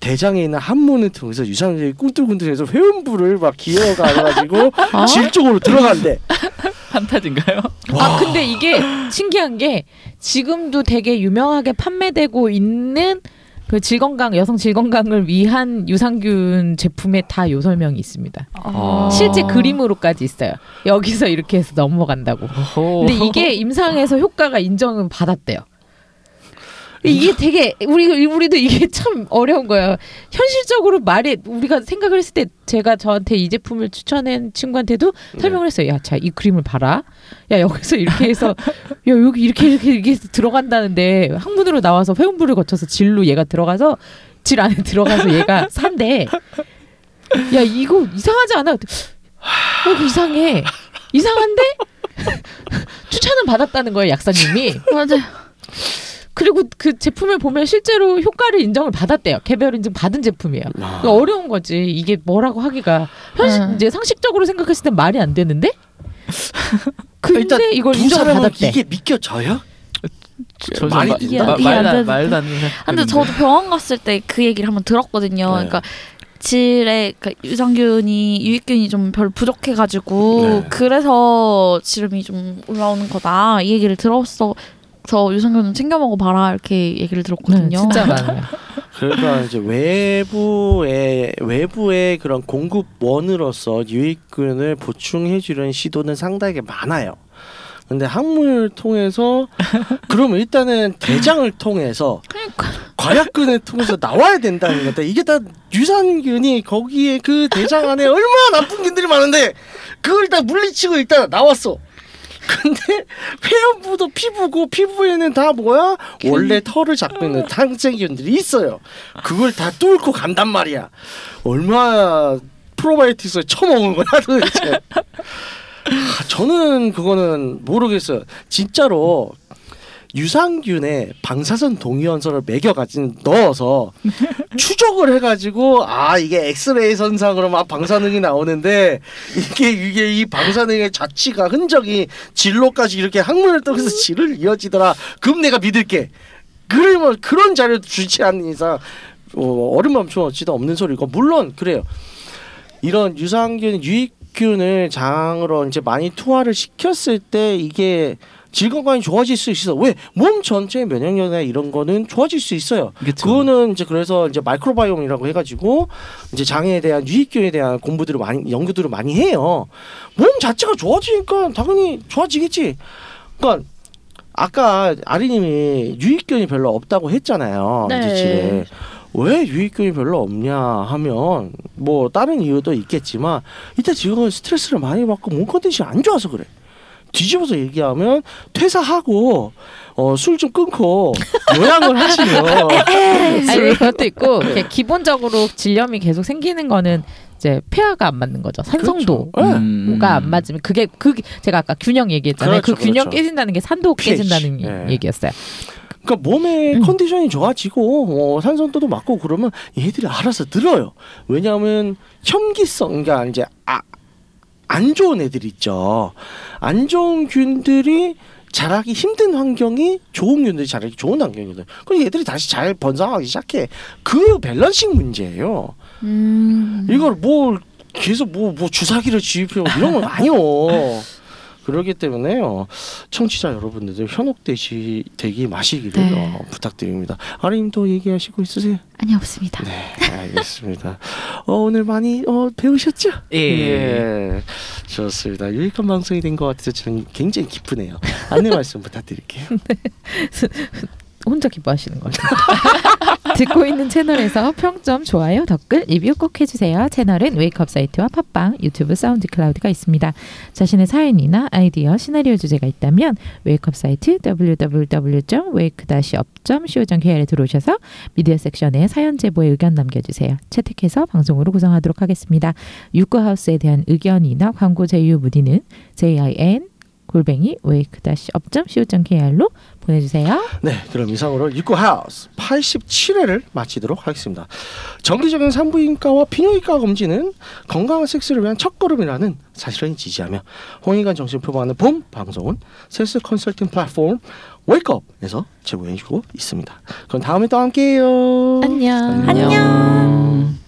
[SPEAKER 3] 대장에 있는 항문을 통해서 유산균이 꿈틀꿈틀해서 회음부를 막 기어가가지고
[SPEAKER 1] 아?
[SPEAKER 3] 질 쪽으로 들어간대.
[SPEAKER 2] 판타지인가요?
[SPEAKER 1] 아 근데 이게 신기한 게 지금도 되게 유명하게 판매되고 있는 그 질건강 여성 질건강을 위한 유산균 제품에 다 요 설명이 있습니다.
[SPEAKER 4] 어.
[SPEAKER 1] 실제 그림으로까지 있어요. 여기서 이렇게 해서 넘어간다고. 근데 이게 임상에서 효과가 인정을 받았대요. 이게 되게 우리 우리도 이게 참 어려운 거예요. 현실적으로 말이 우리가 생각을 했을 때 제가 저한테 이 제품을 추천한 친구한테도 설명을 했어요. 야, 자, 이 그림을 봐라. 야, 여기서 이렇게 해서 야, 여기 이렇게 이렇게 이렇게 해서 들어간다는데 항문으로 나와서 회음부를 거쳐서 질로 얘가 들어가서 질 안에 들어가서 얘가 산대. 야, 이거 이상하지 않아? 어, 이거 이상해. 이상한데? 추천은 받았다는 거예요, 약사님이.
[SPEAKER 4] 맞아요.
[SPEAKER 1] 그리고 그 제품을 보면 실제로 효과를 인정을 받았대요. 개별 인증 받은 제품이에요.
[SPEAKER 3] 아.
[SPEAKER 1] 그러니까 어려운 거지. 이게 뭐라고 하기가 현실
[SPEAKER 4] 음.
[SPEAKER 1] 이제 상식적으로 생각했을 때 말이 안 되는데. 근데
[SPEAKER 3] 일단
[SPEAKER 1] 이걸
[SPEAKER 3] 두
[SPEAKER 1] 인정을
[SPEAKER 3] 사람은
[SPEAKER 1] 받았대.
[SPEAKER 3] 이게 믿겨져요?
[SPEAKER 2] 저,
[SPEAKER 3] 말이
[SPEAKER 2] 마-
[SPEAKER 3] 된다?
[SPEAKER 2] 마-
[SPEAKER 4] 이해 안
[SPEAKER 2] 말도 안-
[SPEAKER 4] 되는데.
[SPEAKER 2] 말도 안 되는
[SPEAKER 4] 근데. 저도 병원 갔을 때 그 얘기를 한번 들었거든요.
[SPEAKER 3] 네.
[SPEAKER 4] 그러니까 질에 그러니까 유산균이 유익균이 좀 별 부족해가지고
[SPEAKER 3] 네.
[SPEAKER 4] 그래서 지름이 좀 올라오는 거다 이 얘기를 들었어. 서 유산균은 챙겨 먹어 봐라 이렇게 얘기를 들었거든요.
[SPEAKER 1] 네, 진짜 많아요.
[SPEAKER 3] 그러니까 이제 외부의 외부의 그런 공급원으로서 유익균을 보충해 주려는 시도는 상당히 많아요. 근데 항문을 통해서 그러면 일단은 대장을 통해서
[SPEAKER 4] 그러니까
[SPEAKER 3] 과약근을 통해서 나와야 된다는 건데 이게 다 유산균이 거기에 그 대장 안에 얼마나 나쁜 균들이 많은데 그걸 다 물리치고 일단 나왔어. 근데 회원부도 피부고 피부에는 다 뭐야 원래 털을 잡고 있는 항생균들이 있어요. 그걸 다 뚫고 간단 말이야. 얼마나 프로바이오틱스를 처먹은 거야 도대체. 아, 저는 그거는 모르겠어요. 진짜로 유산균에 방사선 동위원소를 매겨가진 넣어서 추적을 해가지고 아 이게 엑스레이 선상으로 막 방사능이 나오는데 이게 이게 이 방사능의 자취가 흔적이 진로까지 이렇게 항문을 통해서 질을 이어지더라. 그럼 내가 믿을게. 그러면 그런 자료 주지 않는 이상 어, 멈춤 어찌도 없는 소리고 물론 그래요. 이런 유산균 유익균을 장으로 이제 많이 투하를 시켰을 때 이게 질 건강이 좋아질 수 있어. 왜? 몸 전체의 면역력이나 이런 거는 좋아질 수 있어요.
[SPEAKER 2] 그쵸.
[SPEAKER 3] 그거는 이제 그래서 이제 microbiome이라고 해가지고 이제 장에 대한 유익균에 대한 공부들을 많이 연구들을 많이 해요. 몸 자체가 좋아지니까 당연히 좋아지겠지. 그러니까 아까 아리님이 유익균이 별로 없다고 했잖아요.
[SPEAKER 4] 네.
[SPEAKER 3] 왜 유익균이 별로 없냐 하면 뭐 다른 이유도 있겠지만 일단 지금은 스트레스를 많이 받고 몸 컨디션이 안 좋아서 그래. 뒤집어서 얘기하면 퇴사하고 어, 술 좀 끊고 요양을 하시면
[SPEAKER 1] 아니 그것도 있고 이렇게 기본적으로 질염이 계속 생기는 거는 이제 폐하가 안 맞는 거죠. 산성도가
[SPEAKER 3] 그렇죠. 네.
[SPEAKER 2] 음.
[SPEAKER 1] 안 맞으면 그게 그 제가 아까 균형 얘기했잖아요.
[SPEAKER 3] 그렇죠,
[SPEAKER 1] 그 균형
[SPEAKER 3] 그렇죠.
[SPEAKER 1] 깨진다는 게 산도
[SPEAKER 3] pH.
[SPEAKER 1] 깨진다는
[SPEAKER 3] 네.
[SPEAKER 1] 얘기였어요.
[SPEAKER 3] 그러니까 몸의
[SPEAKER 1] 음.
[SPEAKER 3] 컨디션이 좋아지고 어, 산성도도 맞고 그러면 얘들이 알아서 늘어요. 왜냐하면 혐기성 그러니까 이제 아, 안 좋은 애들 있죠. 안 좋은 균들이 자라기 힘든 환경이 좋은 균들이 자라기 좋은 환경이거든. 그럼 얘들이 다시 잘 번성하기 시작해. 그 밸런싱 문제예요.
[SPEAKER 4] 음.
[SPEAKER 3] 이걸 뭐 계속 뭐 뭐 주사기를 주입해 이런 건 아니요. 그렇기 때문에요. 청취자 여러분들도 현혹되시 되기 마시기를
[SPEAKER 4] 네.
[SPEAKER 3] 어, 부탁드립니다. 아님 또 얘기하시고 있으세요?
[SPEAKER 4] 아니 없습니다.
[SPEAKER 3] 네, 알겠습니다. 어, 오늘 많이 어, 배우셨죠? 예. 좋습니다. 유익한 방송이 된 것 같아서 저는 굉장히 기쁘네요. 안내 말씀 부탁드릴게요.
[SPEAKER 1] 혼자 기뻐하시는 것 같아요. 듣고 있는 채널에서 평점, 좋아요, 댓글, 리뷰 꼭 해주세요. 채널은 Wake Up 사이트와 팟빵, 유튜브, SoundCloud가 있습니다. 자신의 사연이나 아이디어, 시나리오 주제가 있다면 Wake Up 사이트 www.wake-up.co.kr에 들어오셔서 미디어 섹션에 사연 제보에 의견 남겨주세요. 채택해서 방송으로 구성하도록 하겠습니다. 유쿠하우스에 대한 의견이나 광고 제휴 문의는 jin 골뱅이 wake-up.co.kr로 보내주세요.
[SPEAKER 3] 네, 그럼 이상으로 육구 하우스 87회를 마치도록 하겠습니다. 정기적인 산부인과와 비뇨기과 검진은 건강한 섹스를 위한 첫걸음이라는 사실을 지지하며 홍익관 정신 표방하는 봄 방송은 섹스 컨설팅 플랫폼 웨이크업에서 제공해주고 있습니다. 그럼 다음에 또 함께해요.
[SPEAKER 1] 안녕.
[SPEAKER 4] 안녕.